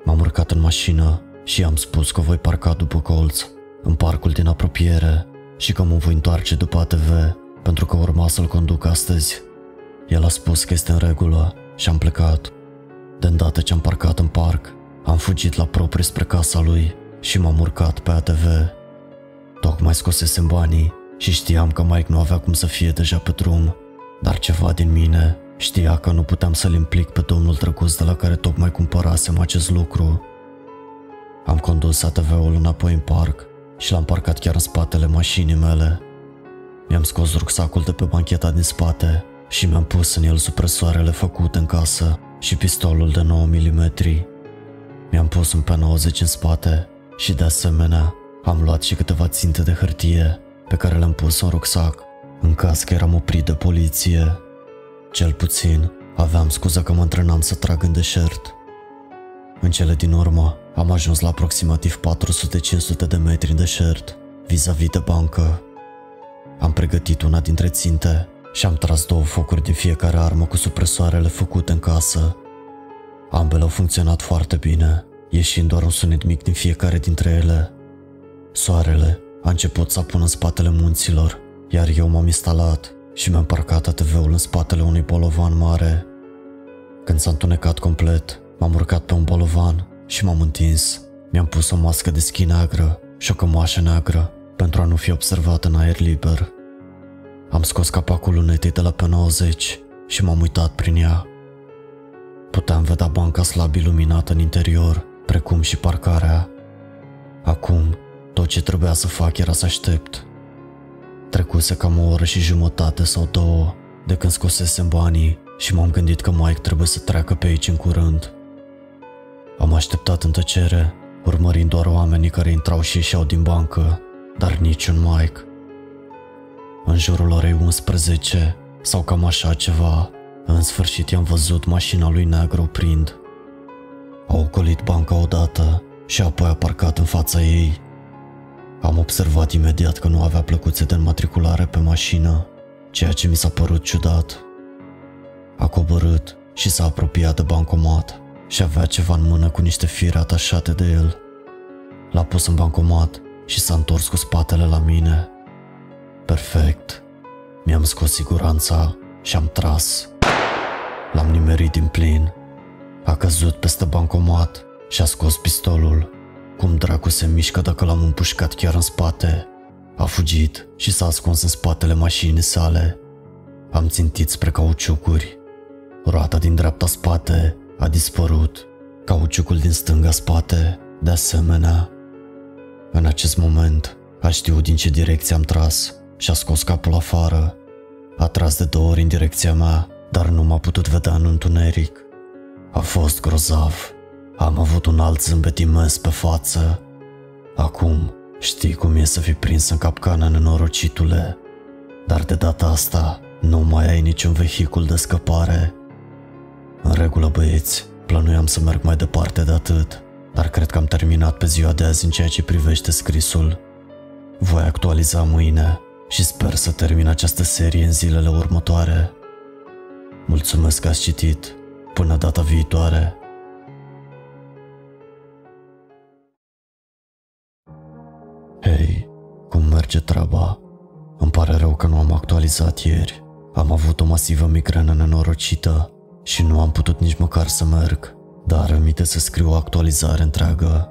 M-am urcat în mașină și i-am spus că voi parca după colț, în parcul din apropiere și că mă voi întoarce după ATV pentru că urma să-l conduc astăzi. El a spus că este în regulă și am plecat. De îndată ce am parcat în parc, am fugit la propriu spre casa lui și m-am urcat pe ATV. Tocmai scosesem banii și știam că Mike nu avea cum să fie deja pe drum, dar ceva din mine știa că nu puteam să-l implic pe domnul drăguț de la care tocmai cumpărasem acest lucru. Am condus ATV-ul înapoi în parc și l-am parcat chiar în spatele mașinii mele. Mi-am scos rucsacul de pe bancheta din spate și mi-am pus în el supresoarele făcute în casă și pistolul de 9 mm. Mi-am pus un P90 în spate și de asemenea am luat și câteva ținte de hârtie pe care le-am pus în rucsac în caz că eram oprit de poliție. Cel puțin aveam scuza că mă antrenam să trag în deșert. În cele din urmă am ajuns la aproximativ 400-500 de metri în deșert, vis-a-vis de bancă. Am pregătit una dintre ținte și am tras două focuri din fiecare armă cu supresoarele făcute în casă. Ambele au funcționat foarte bine, ieșind doar un sunet mic din fiecare dintre ele. Soarele a început să apună în spatele munților, iar eu m-am instalat și mi-am parcat ATV-ul în spatele unui bolovan mare. Când s-a întunecat complet, m-am urcat pe un bolovan și m-am întins. Mi-am pus o mască de schi neagră și o cămașă neagră pentru a nu fi observat în aer liber. Am scos capacul lunetei de la pe 90 și m-am uitat prin ea. Puteam vedea banca slab iluminată în interior, precum și parcarea. Acum, tot ce trebuia să fac era să aștept. Trecuse cam o oră și jumătate sau două de când scosesem banii și m-am gândit că Mike trebuie să treacă pe aici în curând. Am așteptat în tăcere, urmărind doar oamenii care intrau și ieșeau din bancă, dar niciun Mike. În jurul orei 11 sau cam așa ceva, în sfârșit i-am văzut mașina lui negru oprind. A ocolit banca odată și apoi a parcat în fața ei. Am observat imediat că nu avea plăcuțe de înmatriculare pe mașină, ceea ce mi s-a părut ciudat. A coborât și s-a apropiat de bancomat și avea ceva în mână cu niște fire atașate de el. L-a pus în bancomat și s-a întors cu spatele la mine. Perfect. Mi-am scos siguranța și am tras. L-am nimerit din plin. A căzut peste bancomat și a scos pistolul. Cum dracu se mișcă dacă l-am împușcat chiar în spate. A fugit și s-a ascuns în spatele mașinii sale. Am țintit spre cauciucuri. Roata din dreapta spate a dispărut. Cauciucul din stânga spate, de asemenea. În acest moment, a știut din ce direcție am tras și a scos capul afară. A tras de două ori în direcția mea, dar nu m-a putut vedea în întuneric. A fost grozav. Am avut un alt zâmbet imens pe față. Acum știi cum e să fii prins în capcană nenorocitule, dar de data asta nu mai ai niciun vehicul de scăpare. În regulă băieți, plănuiam să merg mai departe de atât, dar cred că am terminat pe ziua de azi în ceea ce privește scrisul. Voi actualiza mâine și sper să termin această serie în zilele următoare. Mulțumesc că ați citit. Până data viitoare. Hei, cum merge treaba? Îmi pare rău că nu am actualizat ieri. Am avut o masivă migrenă nenorocită și nu am putut nici măcar să merg, dar îmi să scriu o actualizare întreagă.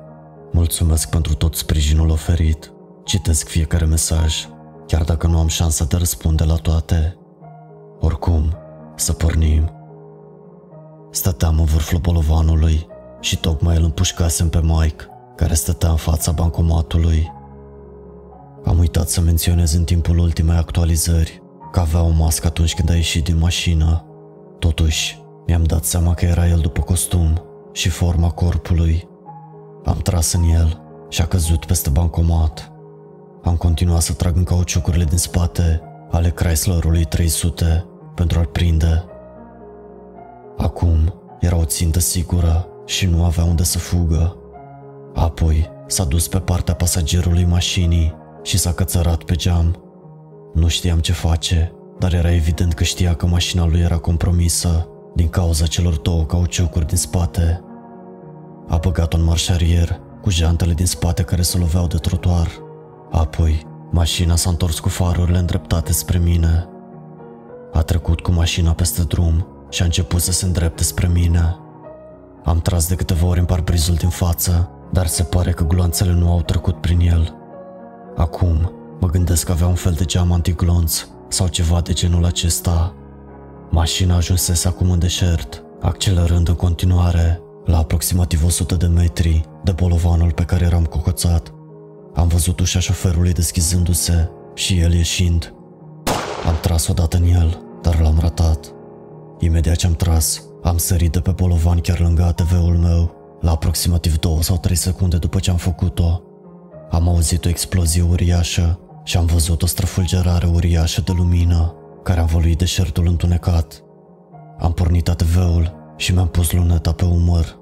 Mulțumesc pentru tot sprijinul oferit. Citesc fiecare mesaj chiar dacă nu am șansa de răspunde la toate. Oricum, să pornim. Stăteam în vârful bolovanului și tocmai îl împușcasem pe Mike, care stătea în fața bancomatului. Am uitat să menționez în timpul ultimei actualizări că avea o mască atunci când a ieșit din mașină. Totuși, mi-am dat seama că era el după costum și forma corpului. Am tras în el și a căzut peste bancomat. Am continuat să trag în cauciucurile din spate ale Chryslerului 300 pentru a-l prinde. Acum era o țintă sigură și nu avea unde să fugă. Apoi s-a dus pe partea pasagerului mașinii și s-a cățărat pe geam. Nu știam ce face, dar era evident că știa că mașina lui era compromisă din cauza celor două cauciucuri din spate. A băgat-o în marșarier cu jantele din spate care se loveau de trotuar Apoi, mașina s-a întors cu farurile îndreptate spre mine. A trecut cu mașina peste drum și a început să se îndrepte spre mine. Am tras de câteva ori în parbrizul din față, dar se pare că gloanțele nu au trecut prin el. Acum, mă gândesc că avea un fel de geam antiglonț sau ceva de genul acesta. Mașina ajunsese acum în deșert, accelerând în continuare, la aproximativ 100 de metri de bolovanul pe care eram cocoțat. Am văzut ușa șoferului deschizându-se și el ieșind. Am tras odată în el, dar l-am ratat. Imediat ce am tras, am sărit de pe bolovan chiar lângă ATV-ul meu, la aproximativ 2 sau 3 secunde după ce am făcut-o. Am auzit o explozie uriașă și am văzut o străfulgerare uriașă de lumină care a învăluit deșertul întunecat. Am pornit ATV-ul și mi-am pus luneta pe umăr.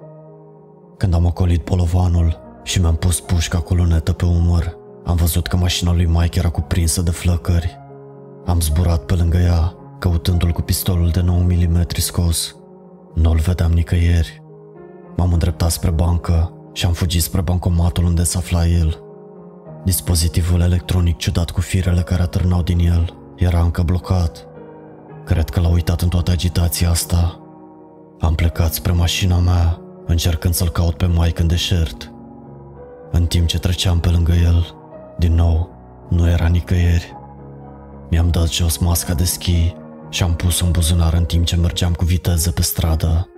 Când am ocolit bolovanul și mi-am pus pușca cu lunetă pe umăr, am văzut că mașina lui Mike era cuprinsă de flăcări. Am zburat pe lângă ea, căutându-l cu pistolul de 9 mm scos. Nu-l vedeam nicăieri. M-am îndreptat spre bancă și am fugit spre bancomatul unde se afla el. Dispozitivul electronic ciudat cu firele care atârnau din el era încă blocat. Cred că l-a uitat în toată agitația asta. Am plecat spre mașina mea, încercând să-l caut pe Mike în deșert. În timp ce treceam pe lângă el, din nou, nu era nicăieri. Mi-am dat jos masca de schi și am pus un buzunar în timp ce mergeam cu viteză pe stradă.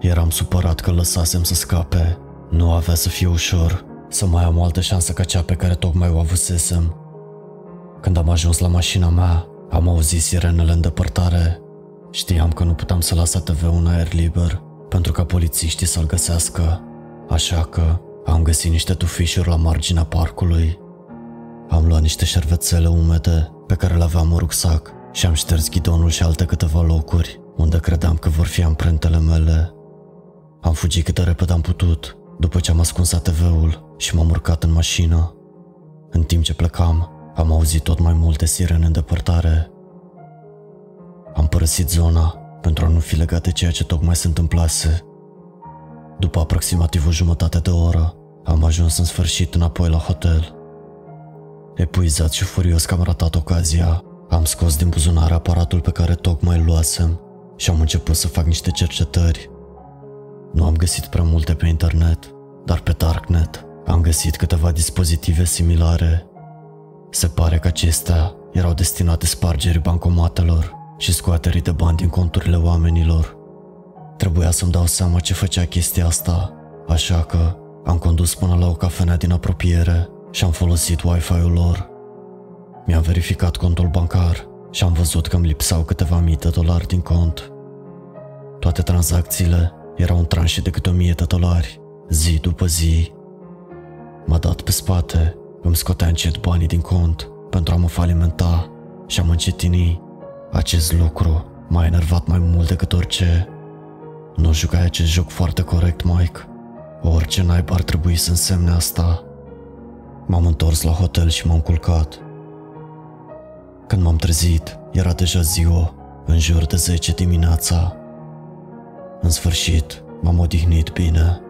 Eram supărat că lăsasem să scape. Nu avea să fie ușor să mai am o altă șansă ca cea pe care tocmai o avusesem. Când am ajuns la mașina mea, am auzit sirenele în depărtare. Știam că nu puteam să las ATV un aer liber pentru ca polițiștii să-l găsească, așa că am găsit niște tufișuri la marginea parcului. Am luat niște șervețele umede pe care le aveam în rucsac și am șters ghidonul și alte câteva locuri unde credeam că vor fi amprentele mele. Am fugit cât de repede am putut după ce am ascuns ATV-ul și m-am urcat în mașină. În timp ce plecam, am auzit tot mai multe sirene în depărtare. Am părăsit zona pentru a nu fi legat de ceea ce tocmai se întâmplase. După aproximativ o jumătate de oră, am ajuns în sfârșit înapoi la hotel. Epuizat și furios că am ratat ocazia, am scos din buzunar aparatul pe care tocmai îl luasem și am început să fac niște cercetări. Nu am găsit prea multe pe internet, dar pe Darknet am găsit câteva dispozitive similare. Se pare că acestea erau destinate spargerii bancomatelor și scoaterii de bani din conturile oamenilor. Trebuia să-mi dau seama ce făcea chestia asta, așa că am condus până la o cafenea din apropiere și am folosit Wi-Fi-ul lor. Mi-am verificat contul bancar și am văzut că îmi lipsau câteva mii de dolari din cont. Toate tranzacțiile erau în tranșe de câte o mie de dolari, zi după zi. M-a dat pe spate, îmi scotea încet banii din cont pentru a mă falimenta și a mă încetini. Acest lucru m-a enervat mai mult decât orice. Nu jucai acest joc foarte corect, Mike. Orice naib ar trebui să însemne asta. M-am întors la hotel și m-am culcat. Când m-am trezit, era deja ziua, în jur de 10 dimineața. În sfârșit, m-am odihnit bine.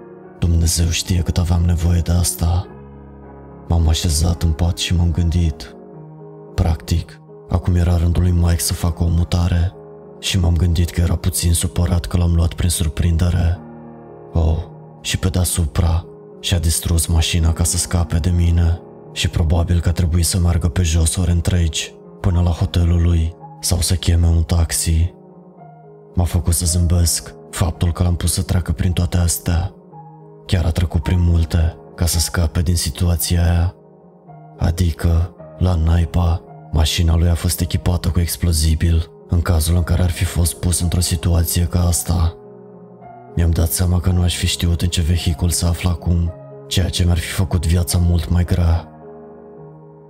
Dumnezeu știe cât aveam nevoie de asta. M-am așezat în pat și m-am gândit. Practic, acum era rândul lui Mike să facă o mutare și m-am gândit că era puțin supărat că l-am luat prin surprindere. Oh, și pe deasupra și-a distrus mașina ca să scape de mine și probabil că a trebuit să meargă pe jos ore întregi până la hotelul lui sau să cheme un taxi. M-a făcut să zâmbesc faptul că l-am pus să treacă prin toate astea. Chiar a trecut prin multe ca să scape din situația aia. Adică, la naipa, mașina lui a fost echipată cu explozibil în cazul în care ar fi fost pus într-o situație ca asta. Mi-am dat seama că nu aș fi știut în ce vehicul se află acum, ceea ce mi-ar fi făcut viața mult mai grea.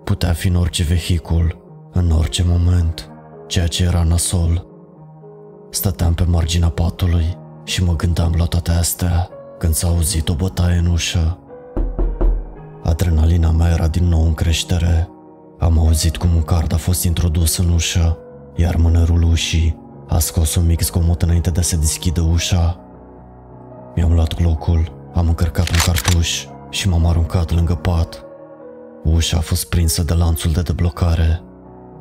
Putea fi în orice vehicul, în orice moment, ceea ce era nasol. Stăteam pe marginea patului și mă gândeam la toate astea când s-a auzit o bătaie în ușă. Adrenalina mea era din nou în creștere. Am auzit cum un card a fost introdus în ușă, iar mânerul ușii a scos un mic zgomot înainte de a se deschide ușa. Mi-am luat glocul, am încărcat un cartuș și m-am aruncat lângă pat. Ușa a fost prinsă de lanțul de deblocare.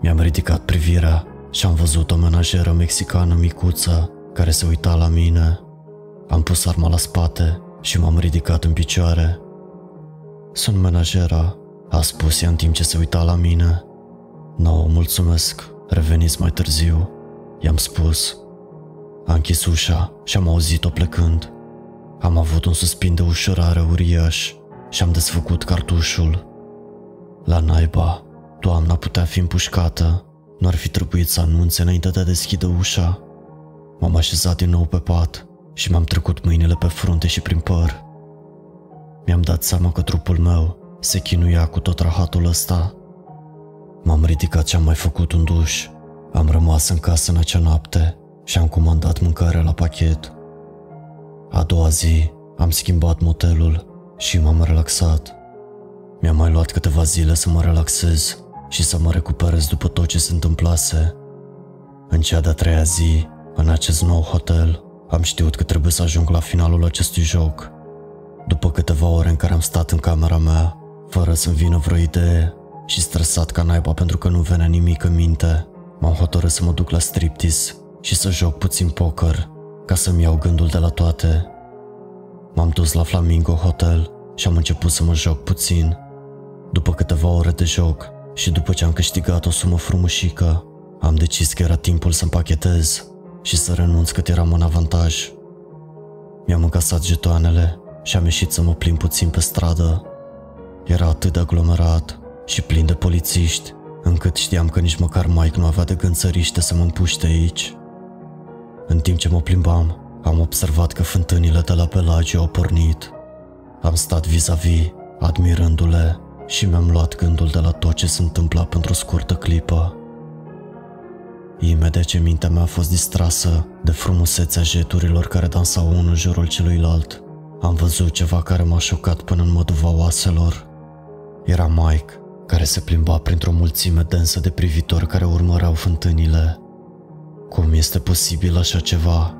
Mi-am ridicat privirea și am văzut o menajeră mexicană micuță care se uita la mine. Am pus arma la spate și m-am ridicat în picioare. Sunt menajera, a spus ea în timp ce se uita la mine. Nu, mulțumesc, reveniți mai târziu, i-am spus. A închis ușa și am auzit-o plecând. Am avut un suspin de ușurare uriaș și am desfăcut cartușul. La naiba, toamna putea fi împușcată. Nu ar fi trebuit să anunțe înainte de a deschide ușa. M-am așezat din nou pe pat și m-am trecut mâinile pe frunte și prin păr. Mi-am dat seama că trupul meu se chinuia cu tot rahatul ăsta. M-am ridicat și am mai făcut un duș. Am rămas în casă în acea noapte și am comandat mâncare la pachet. A doua zi am schimbat motelul și m-am relaxat. Mi-a mai luat câteva zile să mă relaxez și să mă recuperez după tot ce se întâmplase. În cea de-a treia zi, în acest nou hotel, am știut că trebuie să ajung la finalul acestui joc. După câteva ore în care am stat în camera mea, fără să-mi vină vreo idee și stresat ca naiba pentru că nu venea nimic în minte, m-am hotărât să mă duc la striptease și să joc puțin poker, ca să-mi iau gândul de la toate. M-am dus la Flamingo Hotel și am început să mă joc puțin. După câteva ore de joc și după ce am câștigat o sumă frumușică, am decis că era timpul să împachetez și să renunț cât eram în avantaj. Mi-am încasat jetoanele și am ieșit să mă plimb puțin pe stradă. Era atât de aglomerat și plin de polițiști, încât știam că nici măcar Mike nu avea de gând să riște să mă împuște aici. În timp ce mă plimbam, am observat că fântânile de la Pelagio au pornit. Am stat vis-a-vis, admirându-le și mi-am luat gândul de la tot ce se întâmpla pentru o scurtă clipă. Imediat ce mintea mea a fost distrasă de frumusețea jeturilor care dansau unul în jurul celuilalt, am văzut ceva care m-a șocat până în măduva oaselor. Era Mike, care se plimba printr-o mulțime densă de privitori care urmăreau fântânile. Cum este posibil așa ceva?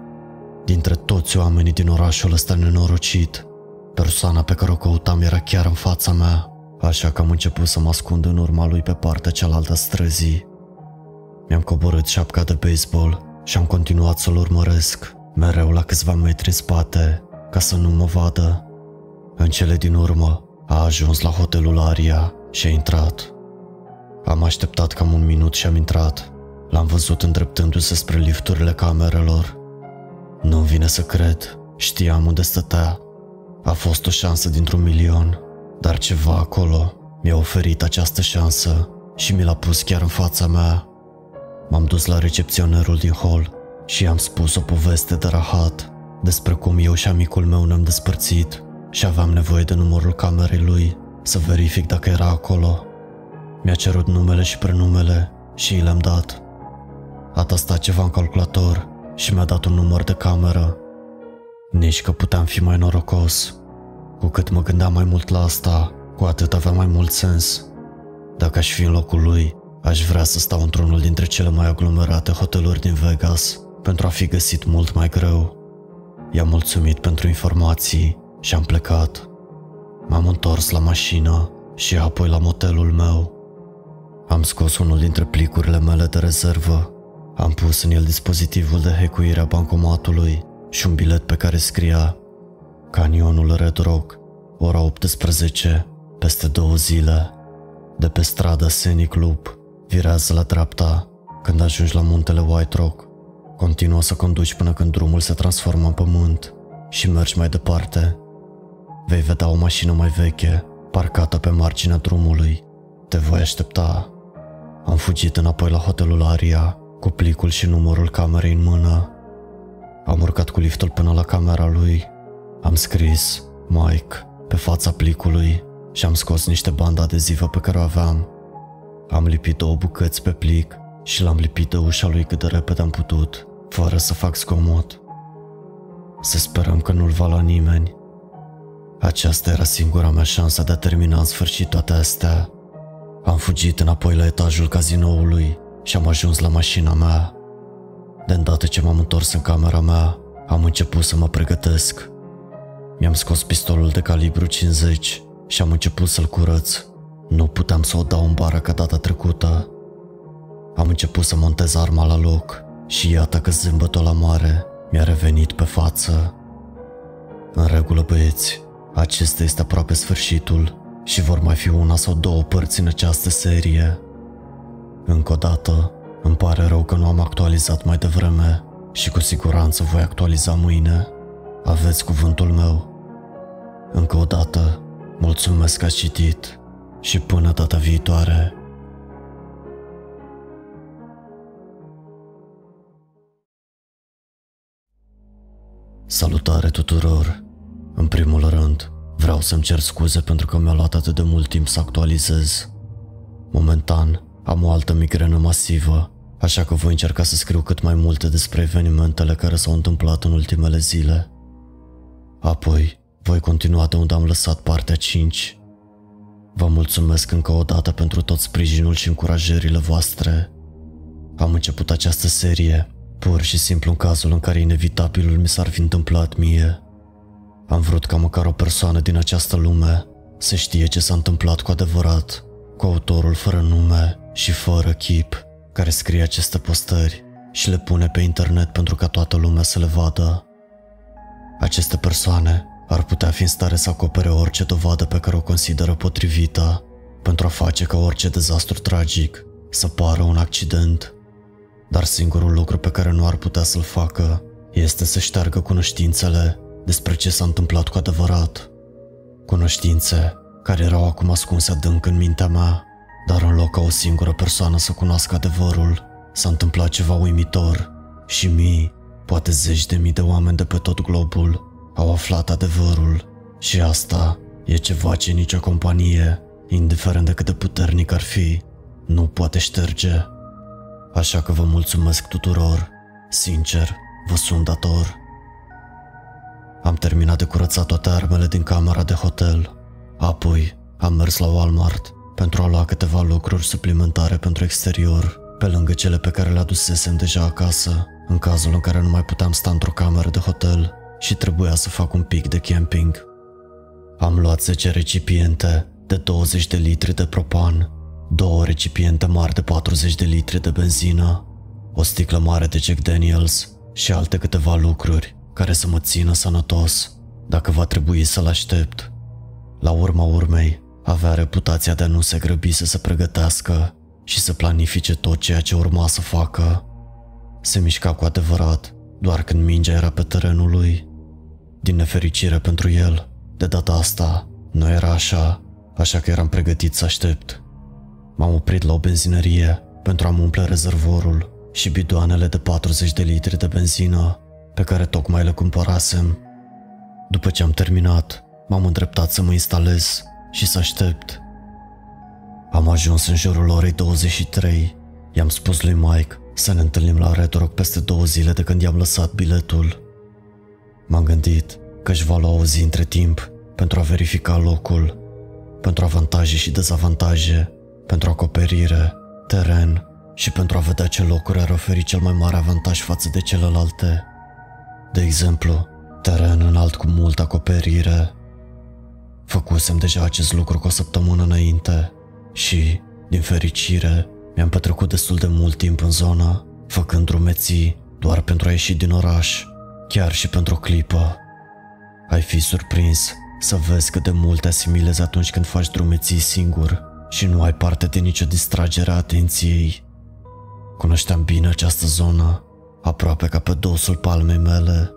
Dintre toți oamenii din orașul ăsta nenorocit, persoana pe care o căutam era chiar în fața mea, așa că am început să mă ascund în urma lui pe partea cealaltă străzii. Mi-am coborât șapca de baseball și am continuat să-l urmăresc, mereu la câțiva metri în spate, ca să nu mă vadă. În cele din urmă, a ajuns la hotelul Aria și a intrat. Am așteptat cam un minut și am intrat. L-am văzut îndreptându-se spre lifturile camerelor. Nu-mi vine să cred, știam unde stătea. A fost o șansă dintr-un milion, dar ceva acolo mi-a oferit această șansă și mi l-a pus chiar în fața mea. M-am dus la recepționerul din hall și i-am spus o poveste de rahat despre cum eu și amicul meu ne-am despărțit și aveam nevoie de numărul camerei lui să verific dacă era acolo. Mi-a cerut numele și prenumele și i le-am dat. A tastat ceva în calculator și mi-a dat un număr de cameră. Nici că puteam fi mai norocos. Cu cât mă gândeam mai mult la asta, cu atât avea mai mult sens. Dacă aș fi în locul lui, aș vrea să stau într-unul dintre cele mai aglomerate hoteluri din Vegas pentru a fi găsit mult mai greu. I-am mulțumit pentru informații și am plecat. M-am întors la mașină și apoi la motelul meu. Am scos unul dintre plicurile mele de rezervă. Am pus în el dispozitivul de hecuire a bancomatului și un bilet pe care scria Canionul Red Rock, ora 18, peste două zile. De pe strada Scenic Loop, virează la dreapta când ajungi la muntele White Rock. Continuă să conduci până când drumul se transformă în pământ și mergi mai departe. Vei vedea o mașină mai veche, parcată pe marginea drumului. Te voi aștepta. Am fugit înapoi la hotelul Aria, cu plicul și numărul camerei în mână. Am urcat cu liftul până la camera lui. Am scris Mike pe fața plicului și am scos niște bandă adezivă pe care o aveam. Am lipit două bucăți pe plic și l-am lipit de ușa lui cât de repede am putut, fără să fac zgomot. Să sperăm că nu-l va la nimeni. Aceasta era singura mea șansă de a termina în sfârșit toate astea. Am fugit înapoi la etajul cazinoului și am ajuns la mașina mea. De îndată ce m-am întors în camera mea, am început să mă pregătesc. Mi-am scos pistolul de calibru 50 și am început să-l curăț. Nu puteam să o dau în bară ca data trecută. Am început să montez arma la loc și iată că zâmbătul la mare mi-a revenit pe față. În regulă, băieți, acesta este aproape sfârșitul și vor mai fi una sau două părți în această serie. Încă o dată, îmi pare rău că nu am actualizat mai devreme și cu siguranță voi actualiza mâine. Aveți cuvântul meu. Încă o dată, mulțumesc că ați citit și până data viitoare. Salutare tuturor! În primul rând, vreau să-mi cer scuze pentru că mi-a luat atât de mult timp să actualizez. Momentan, am o altă migrenă masivă, așa că voi încerca să scriu cât mai multe despre evenimentele care s-au întâmplat în ultimele zile. Apoi, voi continua de unde am lăsat partea 5. Vă mulțumesc încă o dată pentru tot sprijinul și încurajările voastre. Am început această serie pur și simplu în cazul în care inevitabilul mi s-ar fi întâmplat mie. Am vrut ca măcar o persoană din această lume să știe ce s-a întâmplat cu adevărat, cu autorul fără nume și fără chip, care scrie aceste postări și le pune pe internet pentru ca toată lumea să le vadă. Aceste persoane ar putea fi în stare să acopere orice dovadă pe care o consideră potrivită pentru a face ca orice dezastru tragic să pară un accident. Dar singurul lucru pe care nu ar putea să-l facă este să șteargă cunoștințele despre ce s-a întâmplat cu adevărat. Cunoștințe care erau acum ascunse adânc în mintea mea, dar în loc ca o singură persoană să cunoască adevărul, s-a întâmplat ceva uimitor și mii, poate zeci de mii de oameni de pe tot globul au aflat adevărul și asta e ceva ce nicio companie, indiferent de cât de puternic ar fi, nu poate șterge. Așa că vă mulțumesc tuturor, sincer, vă sunt dator. Am terminat de curățat toate armele din camera de hotel. Apoi am mers la Walmart pentru a lua câteva lucruri suplimentare pentru exterior, pe lângă cele pe care le adusesem deja acasă, în cazul în care nu mai puteam sta într-o cameră de hotel și trebuia să fac un pic de camping. Am luat 10 recipiente de 20 de litri de propan, două recipiente mari de 40 de litri de benzină, o sticlă mare de Jack Daniels și alte câteva lucruri care să mă țină sănătos dacă va trebui să-l aștept. La urma urmei, avea reputația de a nu se grăbi să se pregătească și să planifice tot ceea ce urma să facă. Se mișca cu adevărat doar când mingea era pe terenul lui. Din nefericire pentru el, de data asta, nu era așa, așa că eram pregătit să aștept. M-am oprit la o benzinărie pentru a-mi umple rezervorul și bidoanele de 40 de litri de benzină pe care tocmai le cumpărasem. După ce am terminat, m-am îndreptat să mă instalez și să aștept. Am ajuns în jurul orei 23. I-am spus lui Mike să ne întâlnim la Red Rock peste două zile de când i-am lăsat biletul. M-am gândit că își va lua o zi între timp pentru a verifica locul, pentru avantaje și dezavantaje, pentru acoperire, teren și pentru a vedea ce locuri ar oferi cel mai mare avantaj față de celelalte. De exemplu, teren înalt cu multă acoperire. Făcusem deja acest lucru cu o săptămână înainte și, din fericire, mi-am petrecut destul de mult timp în zonă, făcând drumeții doar pentru a ieși din oraș, chiar și pentru o clipă. Ai fi surprins să vezi cât de mult asimilezi atunci când faci drumeții singur și nu ai parte de nicio distragere a atenției. Cunoșteam bine această zonă aproape ca pe dosul palmei mele.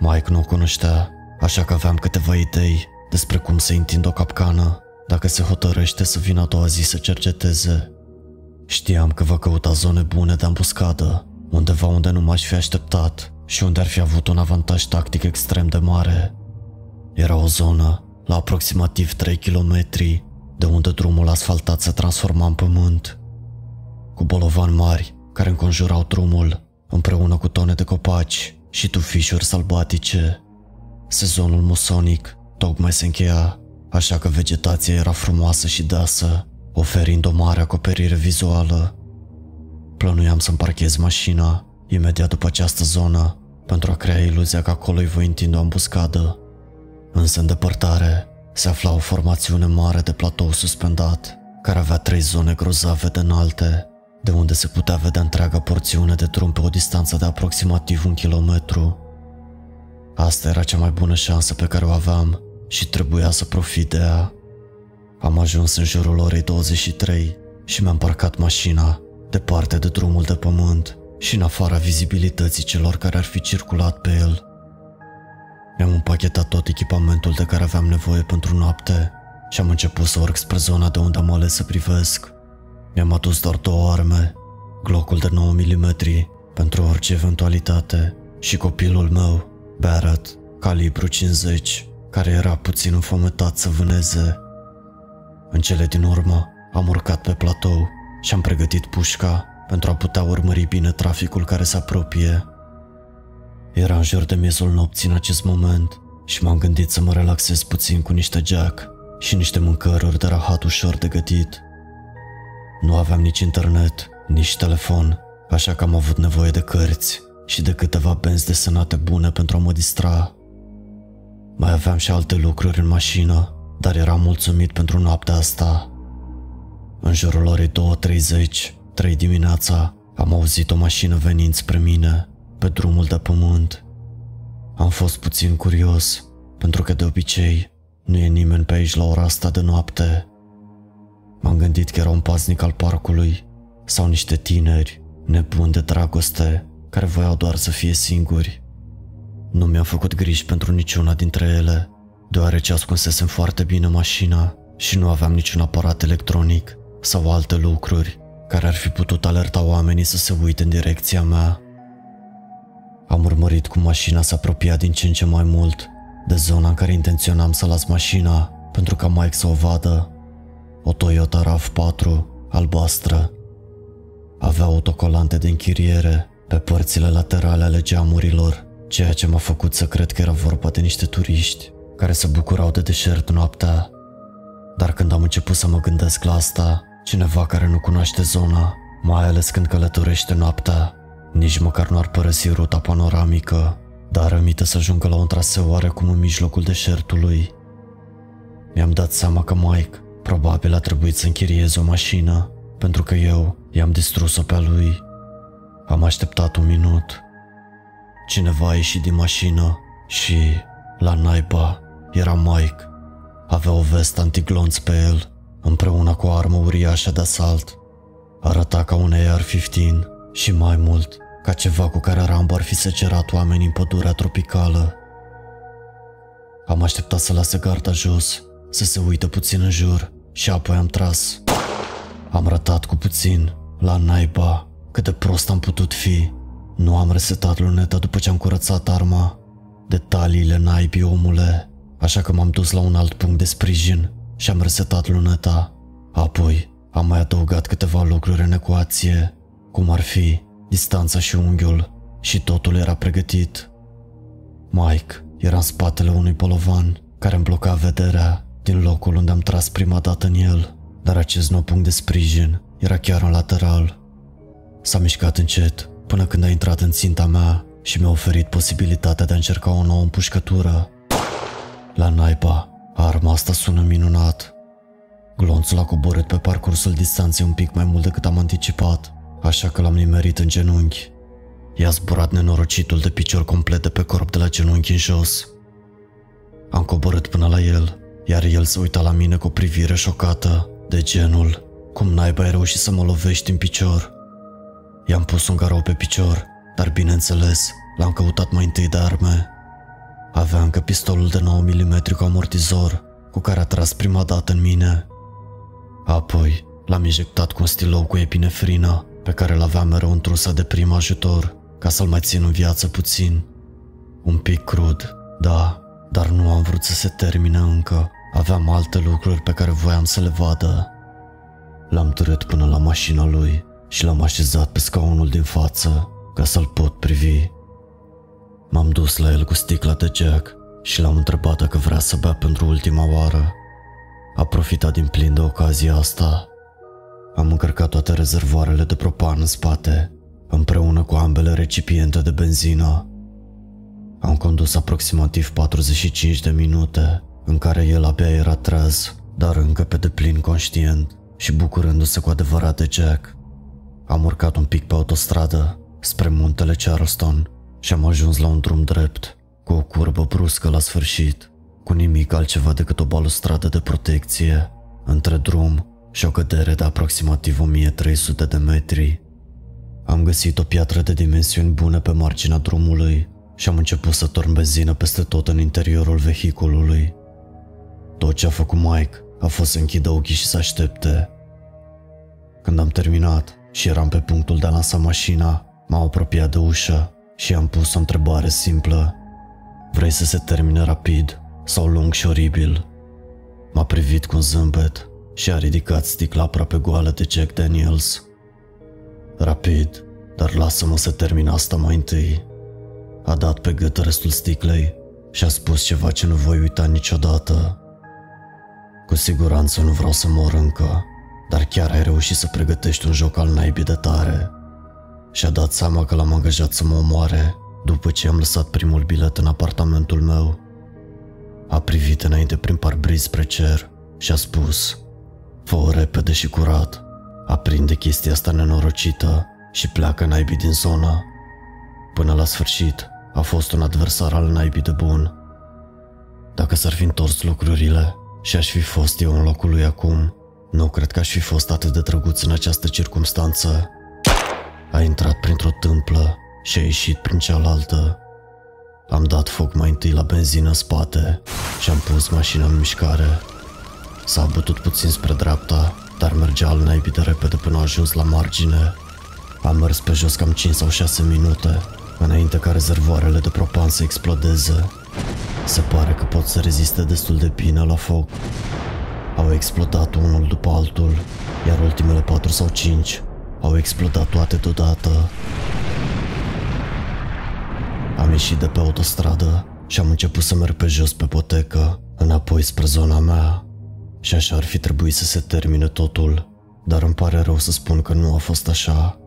Mike nu o cunoștea, așa că aveam câteva idei despre cum să întind o capcană dacă se hotărăște să vină a doua zi să cerceteze. Știam că va căuta zone bune de ambuscadă, undeva unde nu m-aș fi așteptat și unde ar fi avut un avantaj tactic extrem de mare. Era o zonă la aproximativ 3 km, de unde drumul asfaltat se transforma în pământ, cu bolovani mari care înconjurau drumul împreună cu tone de copaci și tufișuri sălbatice. Sezonul musonic tocmai se încheia, așa că vegetația era frumoasă și deasă, oferind o mare acoperire vizuală. Plănuiam să-mi parchez mașina imediat după această zonă pentru a crea iluzia că acolo îi voi întinde o ambuscadă. Însă în depărtare se afla o formațiune mare de platou suspendat, care avea trei zone grozave de înalte, de unde se putea vedea întreaga porțiune de drum pe o distanță de aproximativ un kilometru. Asta era cea mai bună șansă pe care o aveam și trebuia să profit de ea. Am ajuns în jurul orei 23 și mi-am parcat mașina departe de drumul de pământ și în afara vizibilității celor care ar fi circulat pe el. Mi-am împachetat tot echipamentul de care aveam nevoie pentru noapte și am început să urc spre zona de unde am ales să privesc. Mi-am adus doar două arme, glocul de 9 mm pentru orice eventualitate și copilul meu, Barrett, calibru 50, care era puțin înfometat să vâneze. În cele din urmă, am urcat pe platou și am pregătit pușca pentru a putea urmări bine traficul care se apropie. Era în jur de miezul nopții în acest moment și m-am gândit să mă relaxez puțin cu niște jack și niște mâncăruri de rahat ușor de gătit. Nu aveam nici internet, nici telefon, așa că am avut nevoie de cărți și de câteva benzi desenate bune pentru a mă distra. Mai aveam și alte lucruri în mașină, dar eram mulțumit pentru noaptea asta. În jurul orei 2.30, 3 dimineața, am auzit o mașină venind spre mine, pe drumul de pământ. Am fost puțin curios, pentru că de obicei nu e nimeni pe aici la ora asta de noapte. M-am gândit că era un paznic al parcului sau niște tineri nebuni de dragoste care voiau doar să fie singuri. Nu mi-am făcut griji pentru niciuna dintre ele, deoarece ascunsesem foarte bine mașina și nu aveam niciun aparat electronic sau alte lucruri care ar fi putut alerta oamenii să se uite în direcția mea. Am urmărit cum mașina se apropia din ce în ce mai mult de zona în care intenționam să las mașina pentru ca Mike să o vadă. O Toyota RAV4 albastră. Avea autocolante de închiriere pe părțile laterale ale geamurilor, ceea ce m-a făcut să cred că era vorba de niște turiști care se bucurau de deșert noaptea. Dar când am început să mă gândesc la asta, cineva care nu cunoaște zona, mai ales când călătorește noaptea, nici măcar nu ar părăsi ruta panoramică, dar rămite să ajungă la un traseu oarecum în mijlocul deșertului. Mi-am dat seama că Mike probabil a trebuit să închirieze o mașină, pentru că eu i-am distrus-o pe lui. Am așteptat un minut. Cineva a ieșit din mașină și, la naiba, era Mike. Avea o vestă antiglonț pe el, împreună cu o armă uriașă de asalt. Arăta ca un AR-15 și mai mult, ca ceva cu care Rambo ar fi secerat oamenii în pădurea tropicală. Am așteptat să lase garda jos, să se uită puțin în jur și apoi am tras. Am ratat cu puțin, la naiba, cât de prost am putut fi. Nu am resetat luneta după ce am curățat arma. Detaliile naibii, omule. Așa că m-am dus la un alt punct de sprijin și am resetat luneta. Apoi am mai adăugat câteva lucruri în ecuație, cum ar fi distanța și unghiul și totul era pregătit. Mike era în spatele unui polovan care îmi bloca vederea din locul unde am tras prima dată în el, dar acest nou punct de sprijin era chiar în lateral. S-a mișcat încet până când a intrat în ținta mea și mi-a oferit posibilitatea de a încerca o nouă împușcătură. La naiba, arma asta sună minunat. Glonțul a coborât pe parcursul distanței un pic mai mult decât am anticipat așa că l-am nimerit în genunchi. I-a zburat nenorocitul de picior complet de pe corp de la genunchi în jos. Am coborât până la el, iar el se uita la mine cu o privire șocată, de genul, cum naiba ai reușit să mă lovești în picior? I-am pus un garou pe picior, dar bineînțeles, l-am căutat mai întâi de arme. Avea încă pistolul de 9 mm cu amortizor, cu care a tras prima dată în mine. Apoi, l-am injectat cu un stilou cu epinefrină pe care îl aveam mereu întrusă de prim ajutor, ca să-l mai țin în viață puțin. Un pic crud, da, dar nu am vrut să se termine încă. Aveam alte lucruri pe care voiam să le vadă. L-am târât până la mașina lui și l-am așezat pe scaunul din față ca să-l pot privi. M-am dus la el cu sticla de Jack și l-am întrebat dacă vrea să bea pentru ultima oară. A profitat din plin de ocazia asta am încărcat toate rezervoarele de propan în spate, împreună cu ambele recipiente de benzină. Am condus aproximativ 45 de minute, în care el abia era treaz, dar încă pe deplin conștient și bucurându-se cu adevărat de Jack. Am urcat un pic pe autostradă, spre muntele Charleston, și am ajuns la un drum drept, cu o curbă bruscă la sfârșit, cu nimic altceva decât o balustradă de protecție, între drum și o cădere de aproximativ 1300 de metri. Am găsit o piatră de dimensiuni bune pe marginea drumului și am început să torn benzină peste tot în interiorul vehiculului. Tot ce a făcut Mike a fost să închidă ochii și să aștepte. Când am terminat și eram pe punctul de a lansa mașina, m-am apropiat de ușă și am pus o întrebare simplă. Vrei să se termine rapid sau lung și oribil? M-a privit cu un zâmbet și a ridicat sticla aproape goală de Jack Daniels. Rapid, dar lasă-mă să termin asta mai întâi. A dat pe gât restul sticlei și a spus ceva ce nu voi uita niciodată. Cu siguranță nu vreau să mor încă, dar chiar ai reușit să pregătești un joc al naibii de tare. Și-a dat seama că l-am angajat să mă omoare după ce am lăsat primul bilet în apartamentul meu. A privit înainte prin parbriz spre cer și a spus Fă-o repede și curat, aprinde chestia asta nenorocită și pleacă naibii din zona. Până la sfârșit, a fost un adversar al naibii de bun. Dacă s-ar fi întors lucrurile și aș fi fost eu în locul lui acum, nu cred că aș fi fost atât de drăguț în această circumstanță. A intrat printr-o tâmplă și a ieșit prin cealaltă. Am dat foc mai întâi la benzină în spate și am pus mașina în mișcare. S-a bătut puțin spre dreapta, dar mergea al naibii de repede până a ajuns la margine. Am mers pe jos cam 5 sau 6 minute, înainte ca rezervoarele de propan să explodeze. Se pare că pot să reziste destul de bine la foc. Au explodat unul după altul, iar ultimele 4 sau 5 au explodat toate deodată. Am ieșit de pe autostradă și am început să merg pe jos pe potecă, înapoi spre zona mea. Și așa ar fi trebuit să se termine totul, dar îmi pare rău să spun că nu a fost așa.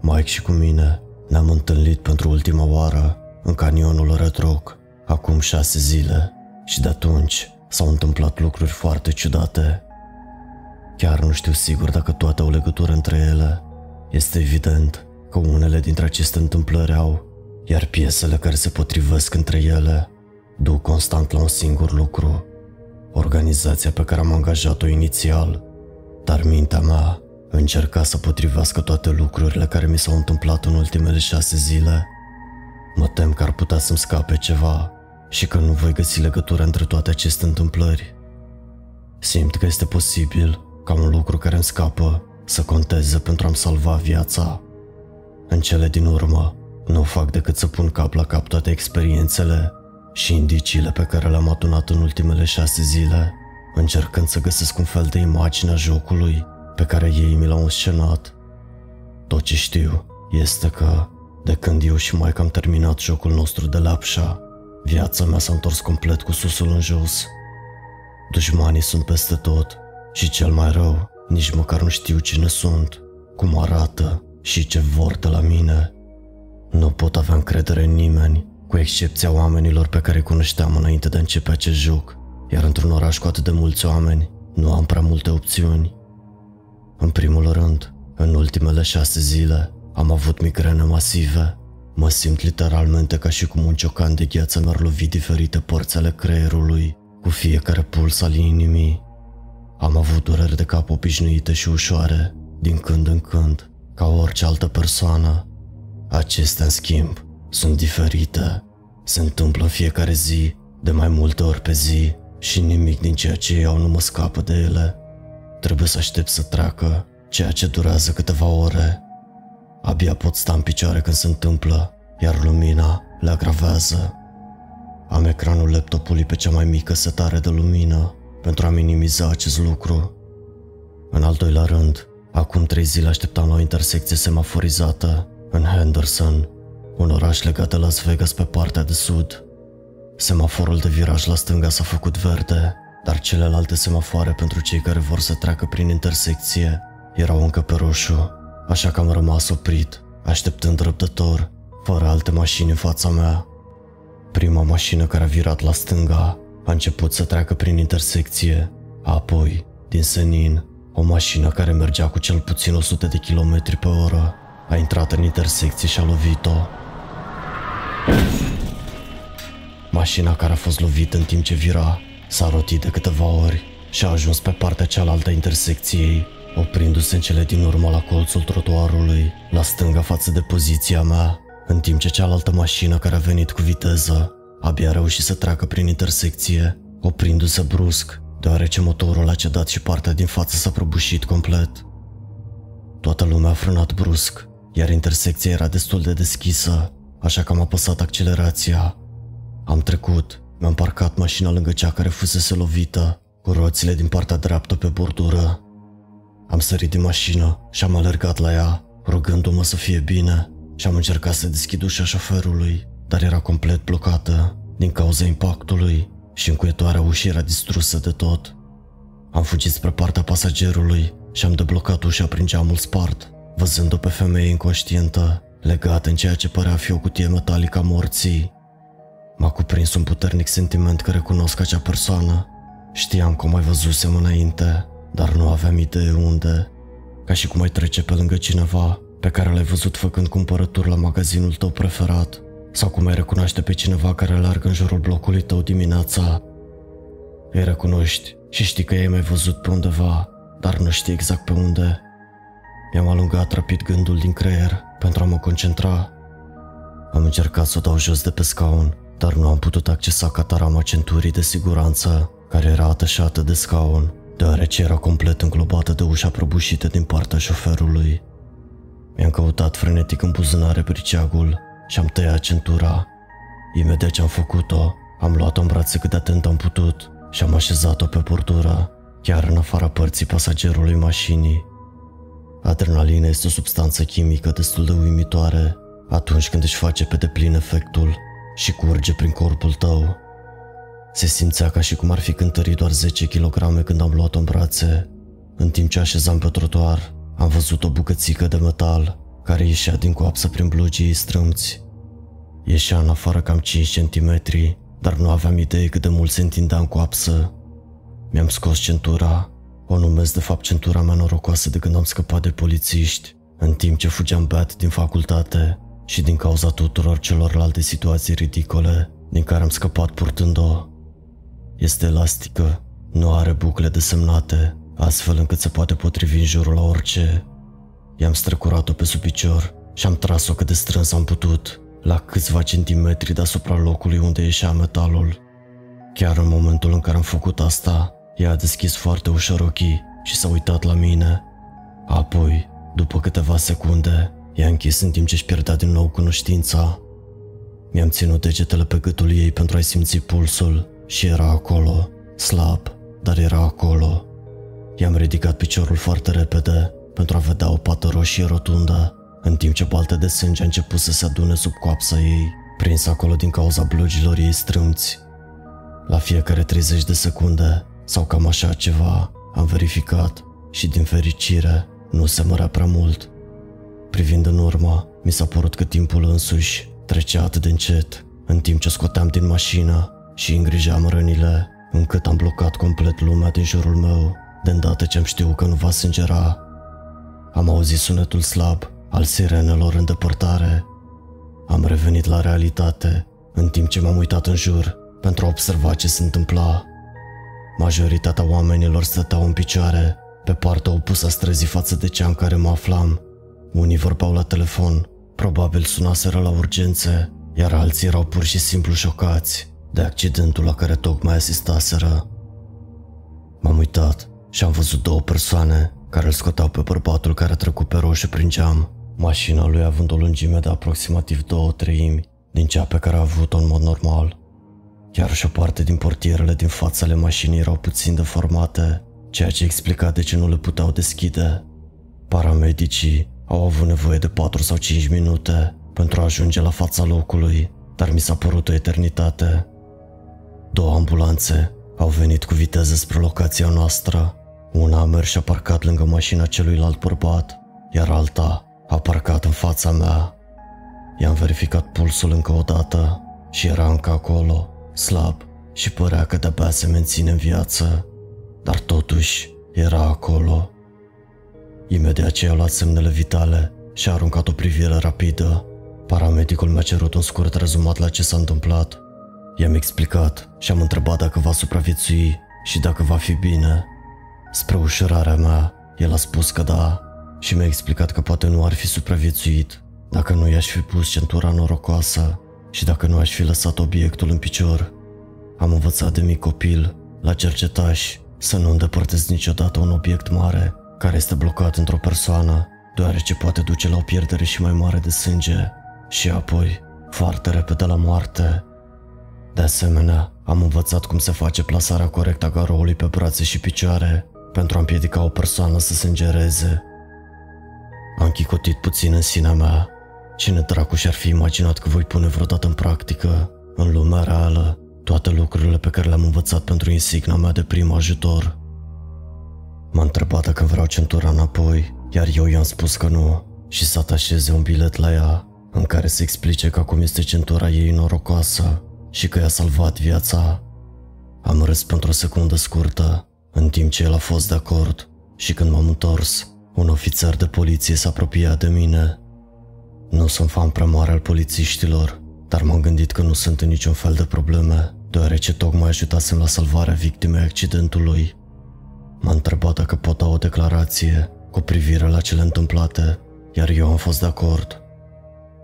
Mike și cu mine ne-am întâlnit pentru ultima oară în canionul Red Rock, acum șase zile, și de atunci s-au întâmplat lucruri foarte ciudate. Chiar nu știu sigur dacă toate au legătură între ele. Este evident că unele dintre aceste întâmplări au, iar piesele care se potrivesc între ele duc constant la un singur lucru. Organizația pe care am angajat-o inițial, dar mintea mea încerca să potrivească toate lucrurile care mi s-au întâmplat în ultimele șase zile. Mă tem că ar putea să-mi scape ceva și că nu voi găsi legătura între toate aceste întâmplări. Simt că este posibil ca un lucru care îmi scapă să conteze pentru a-mi salva viața. În cele din urmă, nu fac decât să pun cap la cap toate experiențele și indiciile pe care le-am adunat în ultimele șase zile, încercând să găsesc un fel de imagine a jocului pe care ei mi l-au înscenat. Tot ce știu este că, de când eu și mai am terminat jocul nostru de lapșa, viața mea s-a întors complet cu susul în jos. Dușmanii sunt peste tot și cel mai rău, nici măcar nu știu cine sunt, cum arată și ce vor de la mine. Nu pot avea încredere în nimeni, cu excepția oamenilor pe care îi cunoșteam înainte de a începe acest joc, iar într-un oraș cu atât de mulți oameni, nu am prea multe opțiuni. În primul rând, în ultimele șase zile, am avut migrene masive. Mă simt literalmente ca și cum un ciocan de gheață mi-ar lovi diferite părți ale creierului, cu fiecare puls al inimii. Am avut dureri de cap obișnuite și ușoare, din când în când, ca orice altă persoană. Acestea, în schimb, sunt diferite. Se întâmplă în fiecare zi, de mai multe ori pe zi, și nimic din ceea ce iau nu mă scapă de ele. Trebuie să aștept să treacă, ceea ce durează câteva ore. Abia pot sta în picioare când se întâmplă, iar lumina le agravează. Am ecranul laptopului pe cea mai mică setare de lumină pentru a minimiza acest lucru. În al doilea rând, acum trei zile așteptam la o intersecție semaforizată în Henderson, un oraș legat de Las Vegas pe partea de sud. Semaforul de viraj la stânga s-a făcut verde, dar celelalte semafoare pentru cei care vor să treacă prin intersecție erau încă pe roșu, așa că am rămas oprit, așteptând răbdător, fără alte mașini în fața mea. Prima mașină care a virat la stânga a început să treacă prin intersecție, apoi, din senin, O mașină care mergea cu cel puțin 100 de km pe oră a intrat în intersecție și a lovit-o. Mașina care a fost lovită în timp ce vira s-a rotit de câteva ori și a ajuns pe partea cealaltă a intersecției, oprindu-se în cele din urmă la colțul trotuarului, la stânga față de poziția mea, în timp ce cealaltă mașină care a venit cu viteză abia a reușit să treacă prin intersecție, oprindu-se brusc, deoarece motorul a cedat și partea din față s-a prăbușit complet. Toată lumea a frânat brusc, iar intersecția era destul de deschisă, așa că am apăsat accelerația. Am trecut, mi-am parcat mașina lângă cea care fusese lovită, cu roțile din partea dreaptă pe bordură. Am sărit din mașină și am alergat la ea, rugându-mă să fie bine și am încercat să deschid ușa șoferului, dar era complet blocată din cauza impactului și încuietoarea ușii era distrusă de tot. Am fugit spre partea pasagerului și am deblocat ușa prin geamul spart, văzând-o pe femeie inconștientă, legată în ceea ce părea fi o cutie metalică a morții. M-a cuprins un puternic sentiment că recunosc acea persoană. Știam că o mai văzusem înainte, dar nu aveam idee unde. Ca și cum ai trece pe lângă cineva pe care l-ai văzut făcând cumpărături la magazinul tău preferat sau cum ai recunoaște pe cineva care alergă în jurul blocului tău dimineața. Îi recunoști și știi că i-ai mai văzut pe undeva, dar nu știi exact pe unde. Mi-am alungat rapid gândul din creier pentru a mă concentra. Am încercat să o dau jos de pe scaun, dar nu am putut accesa catarama centurii de siguranță care era atașată de scaun, deoarece era complet înglobată de ușa prăbușită din partea șoferului. Mi-am căutat frenetic în buzunare briceagul și am tăiat centura. Imediat ce am făcut-o, am luat-o în brațe cât de atent am putut și am așezat-o pe portură, chiar în afara părții pasagerului mașinii. Adrenalina este o substanță chimică destul de uimitoare atunci când își face pe deplin efectul și curge prin corpul tău. Se simțea ca și cum ar fi cântărit doar 10 kg când am luat-o în brațe. În timp ce așezam pe trotuar, am văzut o bucățică de metal care ieșea din coapsă prin blugii strâmți. Ieșea în afară cam 5 cm, dar nu aveam idee cât de mult se întindea în coapsă. Mi-am scos centura, o numesc de fapt centura mea norocoasă de când am scăpat de polițiști, în timp ce fugeam beat din facultate și din cauza tuturor celorlalte situații ridicole din care am scăpat purtând-o. Este elastică, nu are bucle desemnate, astfel încât se poate potrivi în jurul la orice. I-am strecurat-o pe sub picior și am tras-o cât de strâns am putut, la câțiva centimetri deasupra locului unde ieșea metalul. Chiar în momentul în care am făcut asta, ea a deschis foarte ușor ochii și s-a uitat la mine. Apoi, după câteva secunde, i-a închis în timp ce își pierdea din nou cunoștința. Mi-am ținut degetele pe gâtul ei pentru a-i simți pulsul și era acolo, slab, dar era acolo. I-am ridicat piciorul foarte repede pentru a vedea o pată roșie rotundă, în timp ce balte de sânge a început să se adune sub coapsa ei, prins acolo din cauza blugilor ei strâmți. La fiecare 30 de secunde, sau cam așa ceva, am verificat și din fericire nu se mărea prea mult. Privind în urmă, mi s-a părut că timpul însuși trecea atât de încet, în timp ce scoteam din mașină și îngrijeam rănile, încât am blocat complet lumea din jurul meu, de îndată ce am știut că nu va sângera. Am auzit sunetul slab al sirenelor în depărtare. Am revenit la realitate, în timp ce m-am uitat în jur pentru a observa ce se întâmpla. Majoritatea oamenilor stăteau în picioare, pe partea opusă a străzii față de cea în care mă aflam. Unii vorbeau la telefon, probabil sunaseră la urgențe, iar alții erau pur și simplu șocați de accidentul la care tocmai asistaseră. M-am uitat și am văzut două persoane care îl scoteau pe bărbatul care a trecut pe roșu prin geam, mașina lui având o lungime de aproximativ două treimi din cea pe care a avut-o în mod normal. Chiar și o parte din portierele din fațele mașinii erau puțin deformate, ceea ce explica de ce nu le puteau deschide. Paramedicii au avut nevoie de 4 sau 5 minute pentru a ajunge la fața locului, dar mi s-a părut o eternitate. Două ambulanțe au venit cu viteză spre locația noastră. Una a mers și a parcat lângă mașina celuilalt bărbat, iar alta a parcat în fața mea. I-am verificat pulsul încă o dată și era încă acolo, slab și părea că de-abia se menține în viață, dar totuși era acolo. Imediat ce i-a luat semnele vitale și a aruncat o privire rapidă. Paramedicul mi-a cerut un scurt rezumat la ce s-a întâmplat. I-am explicat și am întrebat dacă va supraviețui și dacă va fi bine. Spre ușurarea mea, el a spus că da și mi-a explicat că poate nu ar fi supraviețuit dacă nu i-aș fi pus centura norocoasă și dacă nu aș fi lăsat obiectul în picior. Am învățat de mic copil, la cercetaș, să nu îndepărtez niciodată un obiect mare care este blocat într-o persoană, deoarece poate duce la o pierdere și mai mare de sânge și apoi foarte repede la moarte. De asemenea, am învățat cum se face plasarea corectă a garoului pe brațe și picioare pentru a împiedica o persoană să se îngereze. Am chicotit puțin în sinea mea. Cine dracu și-ar fi imaginat că voi pune vreodată în practică, în lumea reală, toate lucrurile pe care le-am învățat pentru insigna mea de prim ajutor. M-a întrebat dacă vreau centura înapoi, iar eu i-am spus că nu și să atașeze un bilet la ea în care se explice că acum este centura ei norocoasă și că i-a salvat viața. Am râs pentru o secundă scurtă, în timp ce el a fost de acord și când m-am întors, un ofițer de poliție s-a apropiat de mine. Nu sunt fan prea mare al polițiștilor, dar m-am gândit că nu sunt în niciun fel de probleme, deoarece tocmai ajutasem la salvarea victimei accidentului. M-a întrebat dacă pot da o declarație cu privire la cele întâmplate, iar eu am fost de acord.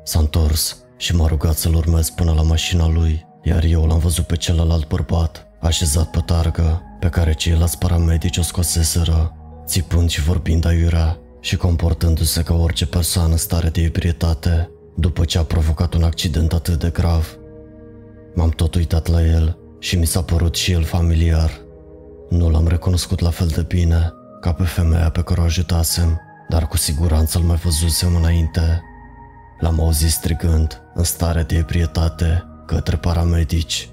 S-a întors și m-a rugat să-l urmez până la mașina lui, iar eu l-am văzut pe celălalt bărbat, așezat pe targă, pe care ceilalți paramedici o scoseseră, țipând și vorbind aiurea și comportându-se ca orice persoană în stare de ebrietate, după ce a provocat un accident atât de grav. M-am tot uitat la el și mi s-a părut și el familiar. Nu l-am recunoscut la fel de bine ca pe femeia pe care o ajutasem, dar cu siguranță îl mai văzusem înainte. L-am auzit strigând, în stare de ebrietate, către paramedici.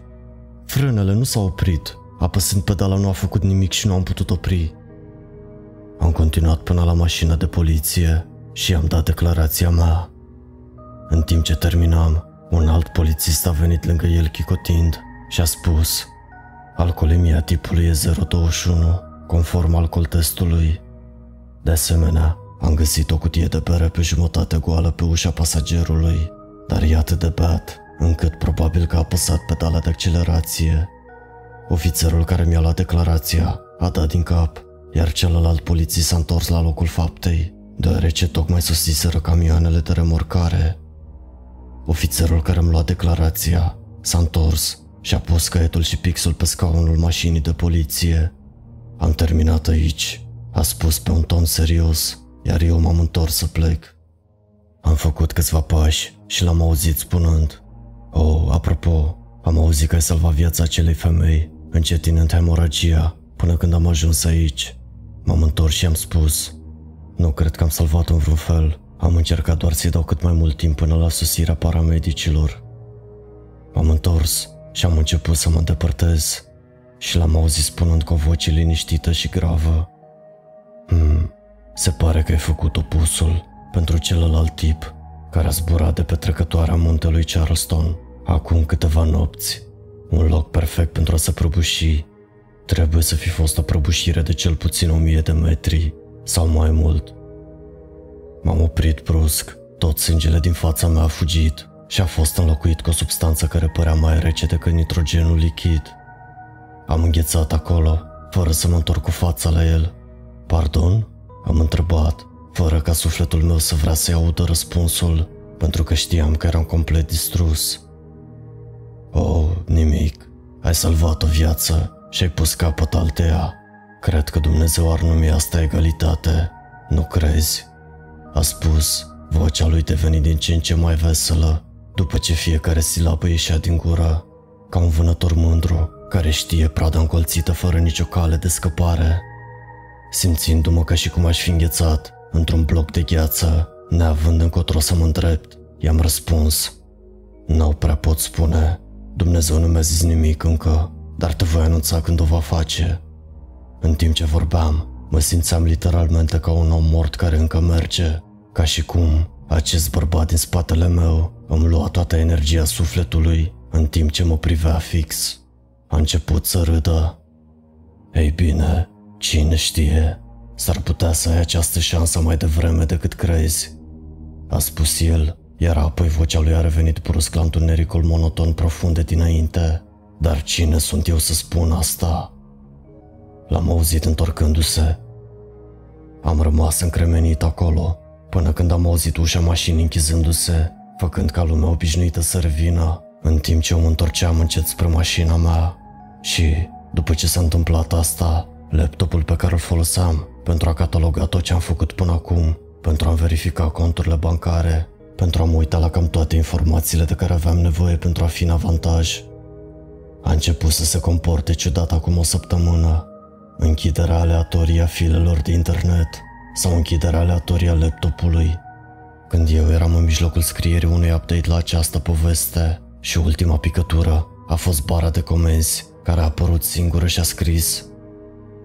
Frânele nu s-au oprit, apăsând pedala nu a făcut nimic și nu am putut opri. Am continuat până la mașina de poliție și am dat declarația mea. În timp ce terminam, un alt polițist a venit lângă el chicotind și a spus Alcoolemia tipului e 021, conform alcool testului. De asemenea, am găsit o cutie de bere pe jumătate goală pe ușa pasagerului, dar e atât de beat încât probabil că a apăsat pedala de accelerație. Ofițerul care mi-a luat declarația a dat din cap, iar celălalt polițist s-a întors la locul faptei, deoarece tocmai sosiseră camioanele de remorcare. Ofițerul care mi-a luat declarația s-a întors și a pus caietul și pixul pe scaunul mașinii de poliție. Am terminat aici, a spus pe un ton serios, iar eu m-am întors să plec. Am făcut câțiva pași și l-am auzit spunând Oh, apropo, am auzit că ai salvat viața acelei femei, încetinând hemoragia, până când am ajuns aici. M-am întors și am spus Nu cred că am salvat-o în vreun fel, am încercat doar să-i dau cât mai mult timp până la sosirea paramedicilor. M-am întors și am început să mă îndepărtez și l-am auzit spunând cu o voce liniștită și gravă. Hmm, se pare că ai făcut opusul pentru celălalt tip care a zburat de pe trecătoarea muntelui Charleston acum câteva nopți. Un loc perfect pentru a se prăbuși. Trebuie să fi fost o prăbușire de cel puțin o mie de metri sau mai mult. M-am oprit brusc, tot sângele din fața mea a fugit și a fost înlocuit cu o substanță care părea mai rece decât nitrogenul lichid. Am înghețat acolo, fără să mă întorc cu fața la el. Pardon? Am întrebat, fără ca sufletul meu să vrea să-i audă răspunsul, pentru că știam că eram complet distrus. Oh, nimic. Ai salvat o viață și ai pus capăt alteia. Cred că Dumnezeu ar numi asta egalitate. Nu crezi? A spus, vocea lui deveni din ce în ce mai veselă, după ce fiecare silabă ieșea din gură, ca un vânător mândru care știe prada încolțită fără nicio cale de scăpare. Simțindu-mă ca și cum aș fi înghețat într-un bloc de gheață, neavând încotro să mă îndrept, i-am răspuns. Nu prea pot spune. Dumnezeu nu mi-a zis nimic încă, dar te voi anunța când o va face. În timp ce vorbeam, mă simțeam literalmente ca un om mort care încă merge, ca și cum acest bărbat din spatele meu îmi lua toată energia sufletului în timp ce mă privea fix. A început să râdă. Ei bine, cine știe, S-ar putea să ai această șansă mai devreme decât crezi, a spus el, iar apoi vocea lui a revenit brusc la întunericul monoton profund de dinainte. Dar cine sunt eu să spun asta? L-am auzit întorcându-se. Am rămas încremenit acolo, până când am auzit ușa mașinii închizându-se, făcând ca lumea obișnuită să revină, în timp ce o întorceam încet spre mașina mea. Și, după ce s-a întâmplat asta, laptopul pe care îl foloseam pentru a cataloga tot ce am făcut până acum, pentru a verifica conturile bancare, pentru a mă uita la cam toate informațiile de care aveam nevoie pentru a fi în avantaj. A început să se comporte ciudat acum o săptămână. Închiderea aleatorie a filelor de internet sau închiderea aleatorie a laptopului. Când eu eram în mijlocul scrierii unui update la această poveste și ultima picătură a fost bara de comenzi care a apărut singură și a scris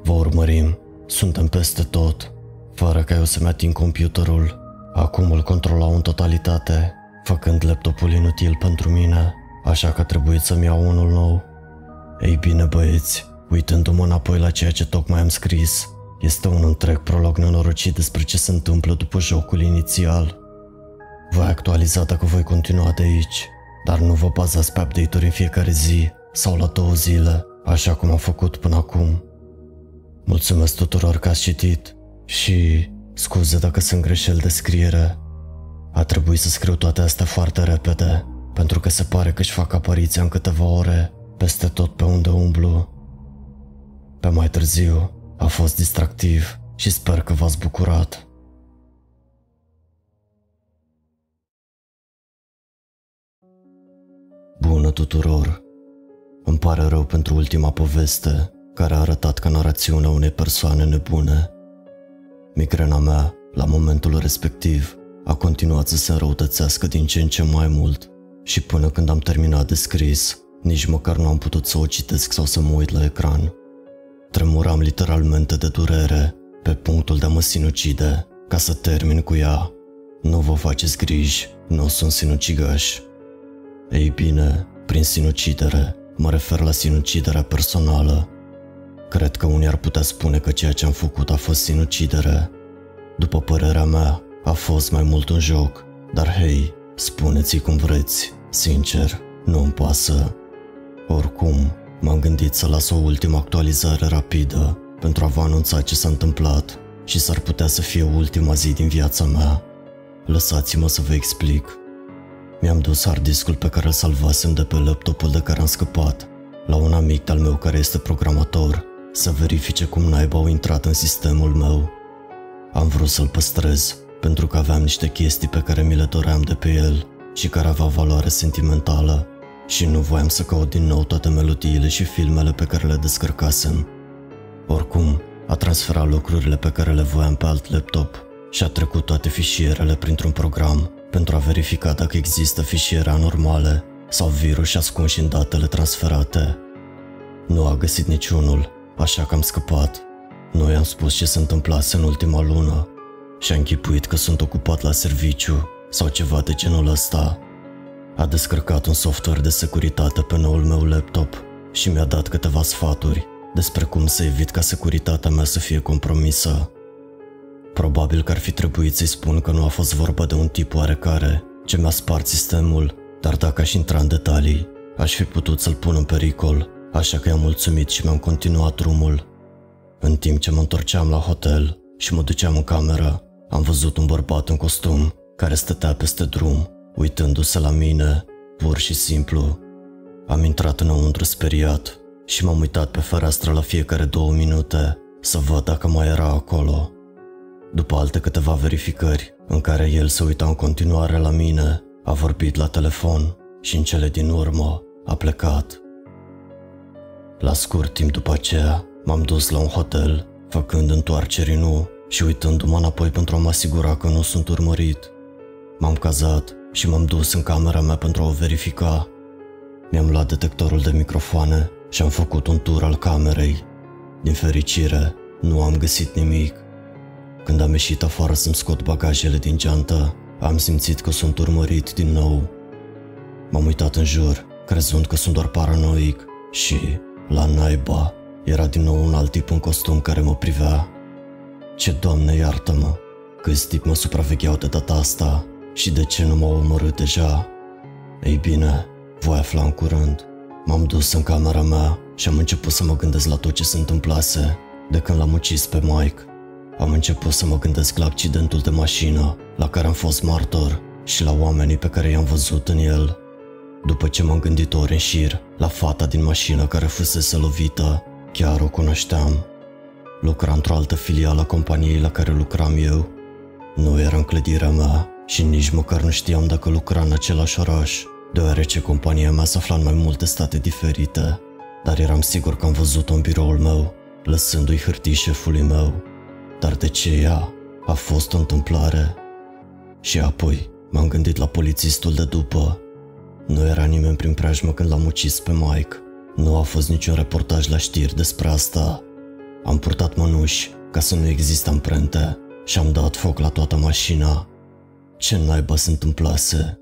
Vă urmărim, suntem peste tot, fără ca eu să-mi ating computerul. Acum îl controlau în totalitate, făcând laptopul inutil pentru mine, așa că trebuie să-mi iau unul nou. Ei bine băieți, uitându-mă înapoi la ceea ce tocmai am scris, este un întreg prolog nenorocit despre ce se întâmplă după jocul inițial. Voi actualiza dacă voi continua de aici, dar nu vă bazați pe update-uri în fiecare zi sau la două zile, așa cum am făcut până acum. Mulțumesc tuturor că ați citit și scuze dacă sunt greșeli de scriere. A trebuit să scriu toate astea foarte repede, pentru că se pare că își fac apariția în câteva ore, peste tot pe unde umblu. Pe mai târziu, a fost distractiv și sper că v-ați bucurat. Bună tuturor! Îmi pare rău pentru ultima poveste, care a arătat ca narațiunea unei persoane nebune. Migrena mea, la momentul respectiv, a continuat să se înrăutățească din ce în ce mai mult și până când am terminat de scris, nici măcar nu am putut să o citesc sau să mă uit la ecran. Tremuram literalmente de durere, pe punctul de a mă sinucide, ca să termin cu ea. Nu vă faceți griji, nu sunt sinucigaș. Ei bine, prin sinucidere, mă refer la sinuciderea personală. Cred că unii ar putea spune că ceea ce am făcut a fost sinucidere. După părerea mea, a fost mai mult un joc, dar hei, spuneți-i cum vreți, sincer, nu îmi pasă. Oricum, m-am gândit să las o ultimă actualizare rapidă pentru a vă anunța ce s-a întâmplat și s-ar putea să fie ultima zi din viața mea. Lăsați-mă să vă explic. Mi-am dus hard discul pe care îl salvasem de pe laptopul de care am scăpat la un amic de-al meu care este programator să verifice cum naiba au intrat în sistemul meu. Am vrut să-l păstrez pentru că aveam niște chestii pe care mi le doream de pe el și care aveau valoare sentimentală și nu voiam să caut din nou toate melodiile și filmele pe care le descărcasem. Oricum, a transferat lucrurile pe care le voiam pe alt laptop și a trecut toate fișierele printr-un program pentru a verifica dacă există fișiere anormale sau virus ascunși în datele transferate. Nu a găsit niciunul, așa că am scăpat. Nu i-am spus ce se întâmplase în ultima lună și a închipuit că sunt ocupat la serviciu sau ceva de genul ăsta. A descărcat un software de securitate pe noul meu laptop și mi-a dat câteva sfaturi despre cum să evit ca securitatea mea să fie compromisă. Probabil că ar fi trebuit să-i spun că nu a fost vorba de un tip oarecare ce mi-a spart sistemul, dar dacă aș intra în detalii, aș fi putut să-l pun în pericol, așa că i-am mulțumit și mi-am continuat drumul. În timp ce mă întorceam la hotel și mă duceam în cameră, am văzut un bărbat în costum care stătea peste drum, uitându-se la mine, pur și simplu. Am intrat înăuntru speriat și m-am uitat pe fereastră la fiecare două minute să văd dacă mai era acolo. După alte câteva verificări, în care el se uita în continuare la mine, a vorbit la telefon și în cele din urmă a plecat. La scurt timp după aceea, m-am dus la un hotel, făcând întoarceri nu și uitându-mă înapoi pentru a mă asigura că nu sunt urmărit. M-am cazat și m-am dus în camera mea pentru a o verifica. Mi-am luat detectorul de microfoane și am făcut un tur al camerei. Din fericire, nu am găsit nimic. Când am ieșit afară să-mi scot bagajele din geantă, am simțit că sunt urmărit din nou. M-am uitat în jur, crezând că sunt doar paranoic și, la naiba, era din nou un alt tip în costum care mă privea. Ce doamne iartă-mă, câți tip mă supravegheau de data asta și de ce nu m-au omorât deja? Ei bine, voi afla în curând. M-am dus în camera mea și am început să mă gândesc la tot ce se întâmplase de când l-am ucis pe Mike. Am început să mă gândesc la accidentul de mașină la care am fost martor și la oamenii pe care i-am văzut în el. După ce m-am gândit ori în șir la fata din mașină care fusese lovită, chiar o cunoșteam. Lucra într-o altă filială a companiei la care lucram eu. Nu era în clădirea mea și nici măcar nu știam dacă lucra în același oraș, deoarece compania mea se afla în mai multe state diferite, dar eram sigur că am văzut-o în biroul meu, lăsându-i hârtii șefului meu. Dar de ce ea? A fost o întâmplare. Și apoi m-am gândit la polițistul de după. Nu era nimeni prin preajmă când l-am ucis pe Mike. Nu a fost niciun reportaj la știri despre asta. Am purtat mănuși ca să nu există amprente și am dat foc la toată mașina. Ce naiba se întâmplase?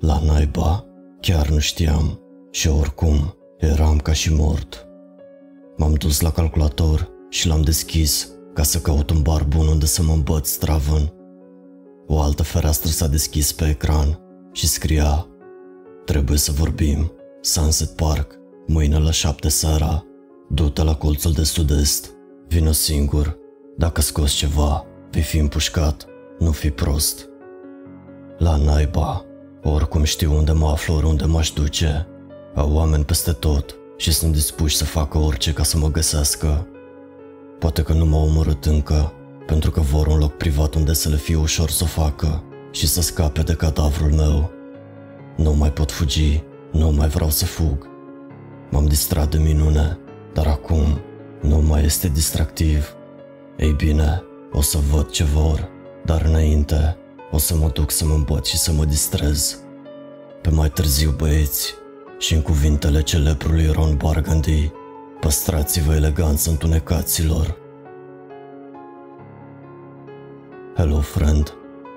La naiba? Chiar nu știam și oricum eram ca și mort. M-am dus la calculator și l-am deschis ca să caut un bar bun unde să mă îmbăt stravăn. O altă fereastră s-a deschis pe ecran și scria Trebuie să vorbim, Sunset Park, mâine la șapte seara, du-te la colțul de sud-est, vino singur, dacă scoți ceva, vei fi împușcat, nu fi prost. La naiba, oricum știu unde mă aflu, oriunde m-aș duce, au oameni peste tot și sunt dispuși să facă orice ca să mă găsească. Poate că nu m-au omorât încă, pentru că vor un loc privat unde să le fie ușor să o facă și să scape de cadavrul meu. Nu mai pot fugi, nu mai vreau să fug. M-am distrat de minune, dar acum nu mai este distractiv. Ei bine, o să văd ce vor, dar înainte o să mă duc să mă îmbăt și să mă distrez. Pe mai târziu, băieți, și în cuvintele celebrului Ron Burgundy, Păstrați-vă eleganță întunecaților. Hello, friend.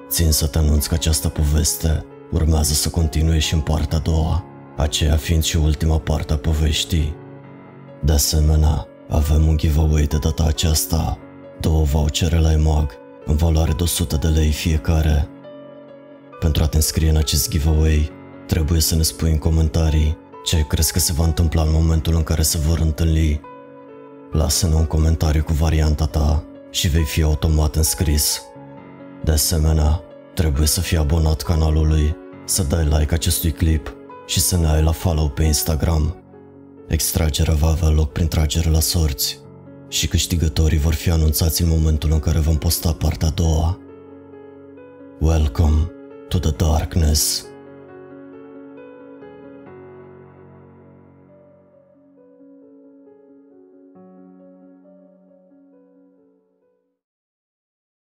Țin să te anunț că această poveste urmează să continue și în partea a doua, aceea fiind și ultima parte a poveștii. De asemenea, avem un giveaway de data aceasta, două vouchere la EMAG, în valoare de 100 de lei fiecare. Pentru a te înscrie în acest giveaway, trebuie să ne spui în comentarii ce crezi că se va întâmpla în momentul în care se vor întâlni? Lasă-ne un comentariu cu varianta ta și vei fi automat înscris. De asemenea, trebuie să fii abonat canalului, să dai like acestui clip și să ne ai la follow pe Instagram. Extragerea va avea loc prin tragere la sorți și câștigătorii vor fi anunțați în momentul în care vom posta partea a doua. Welcome to the darkness.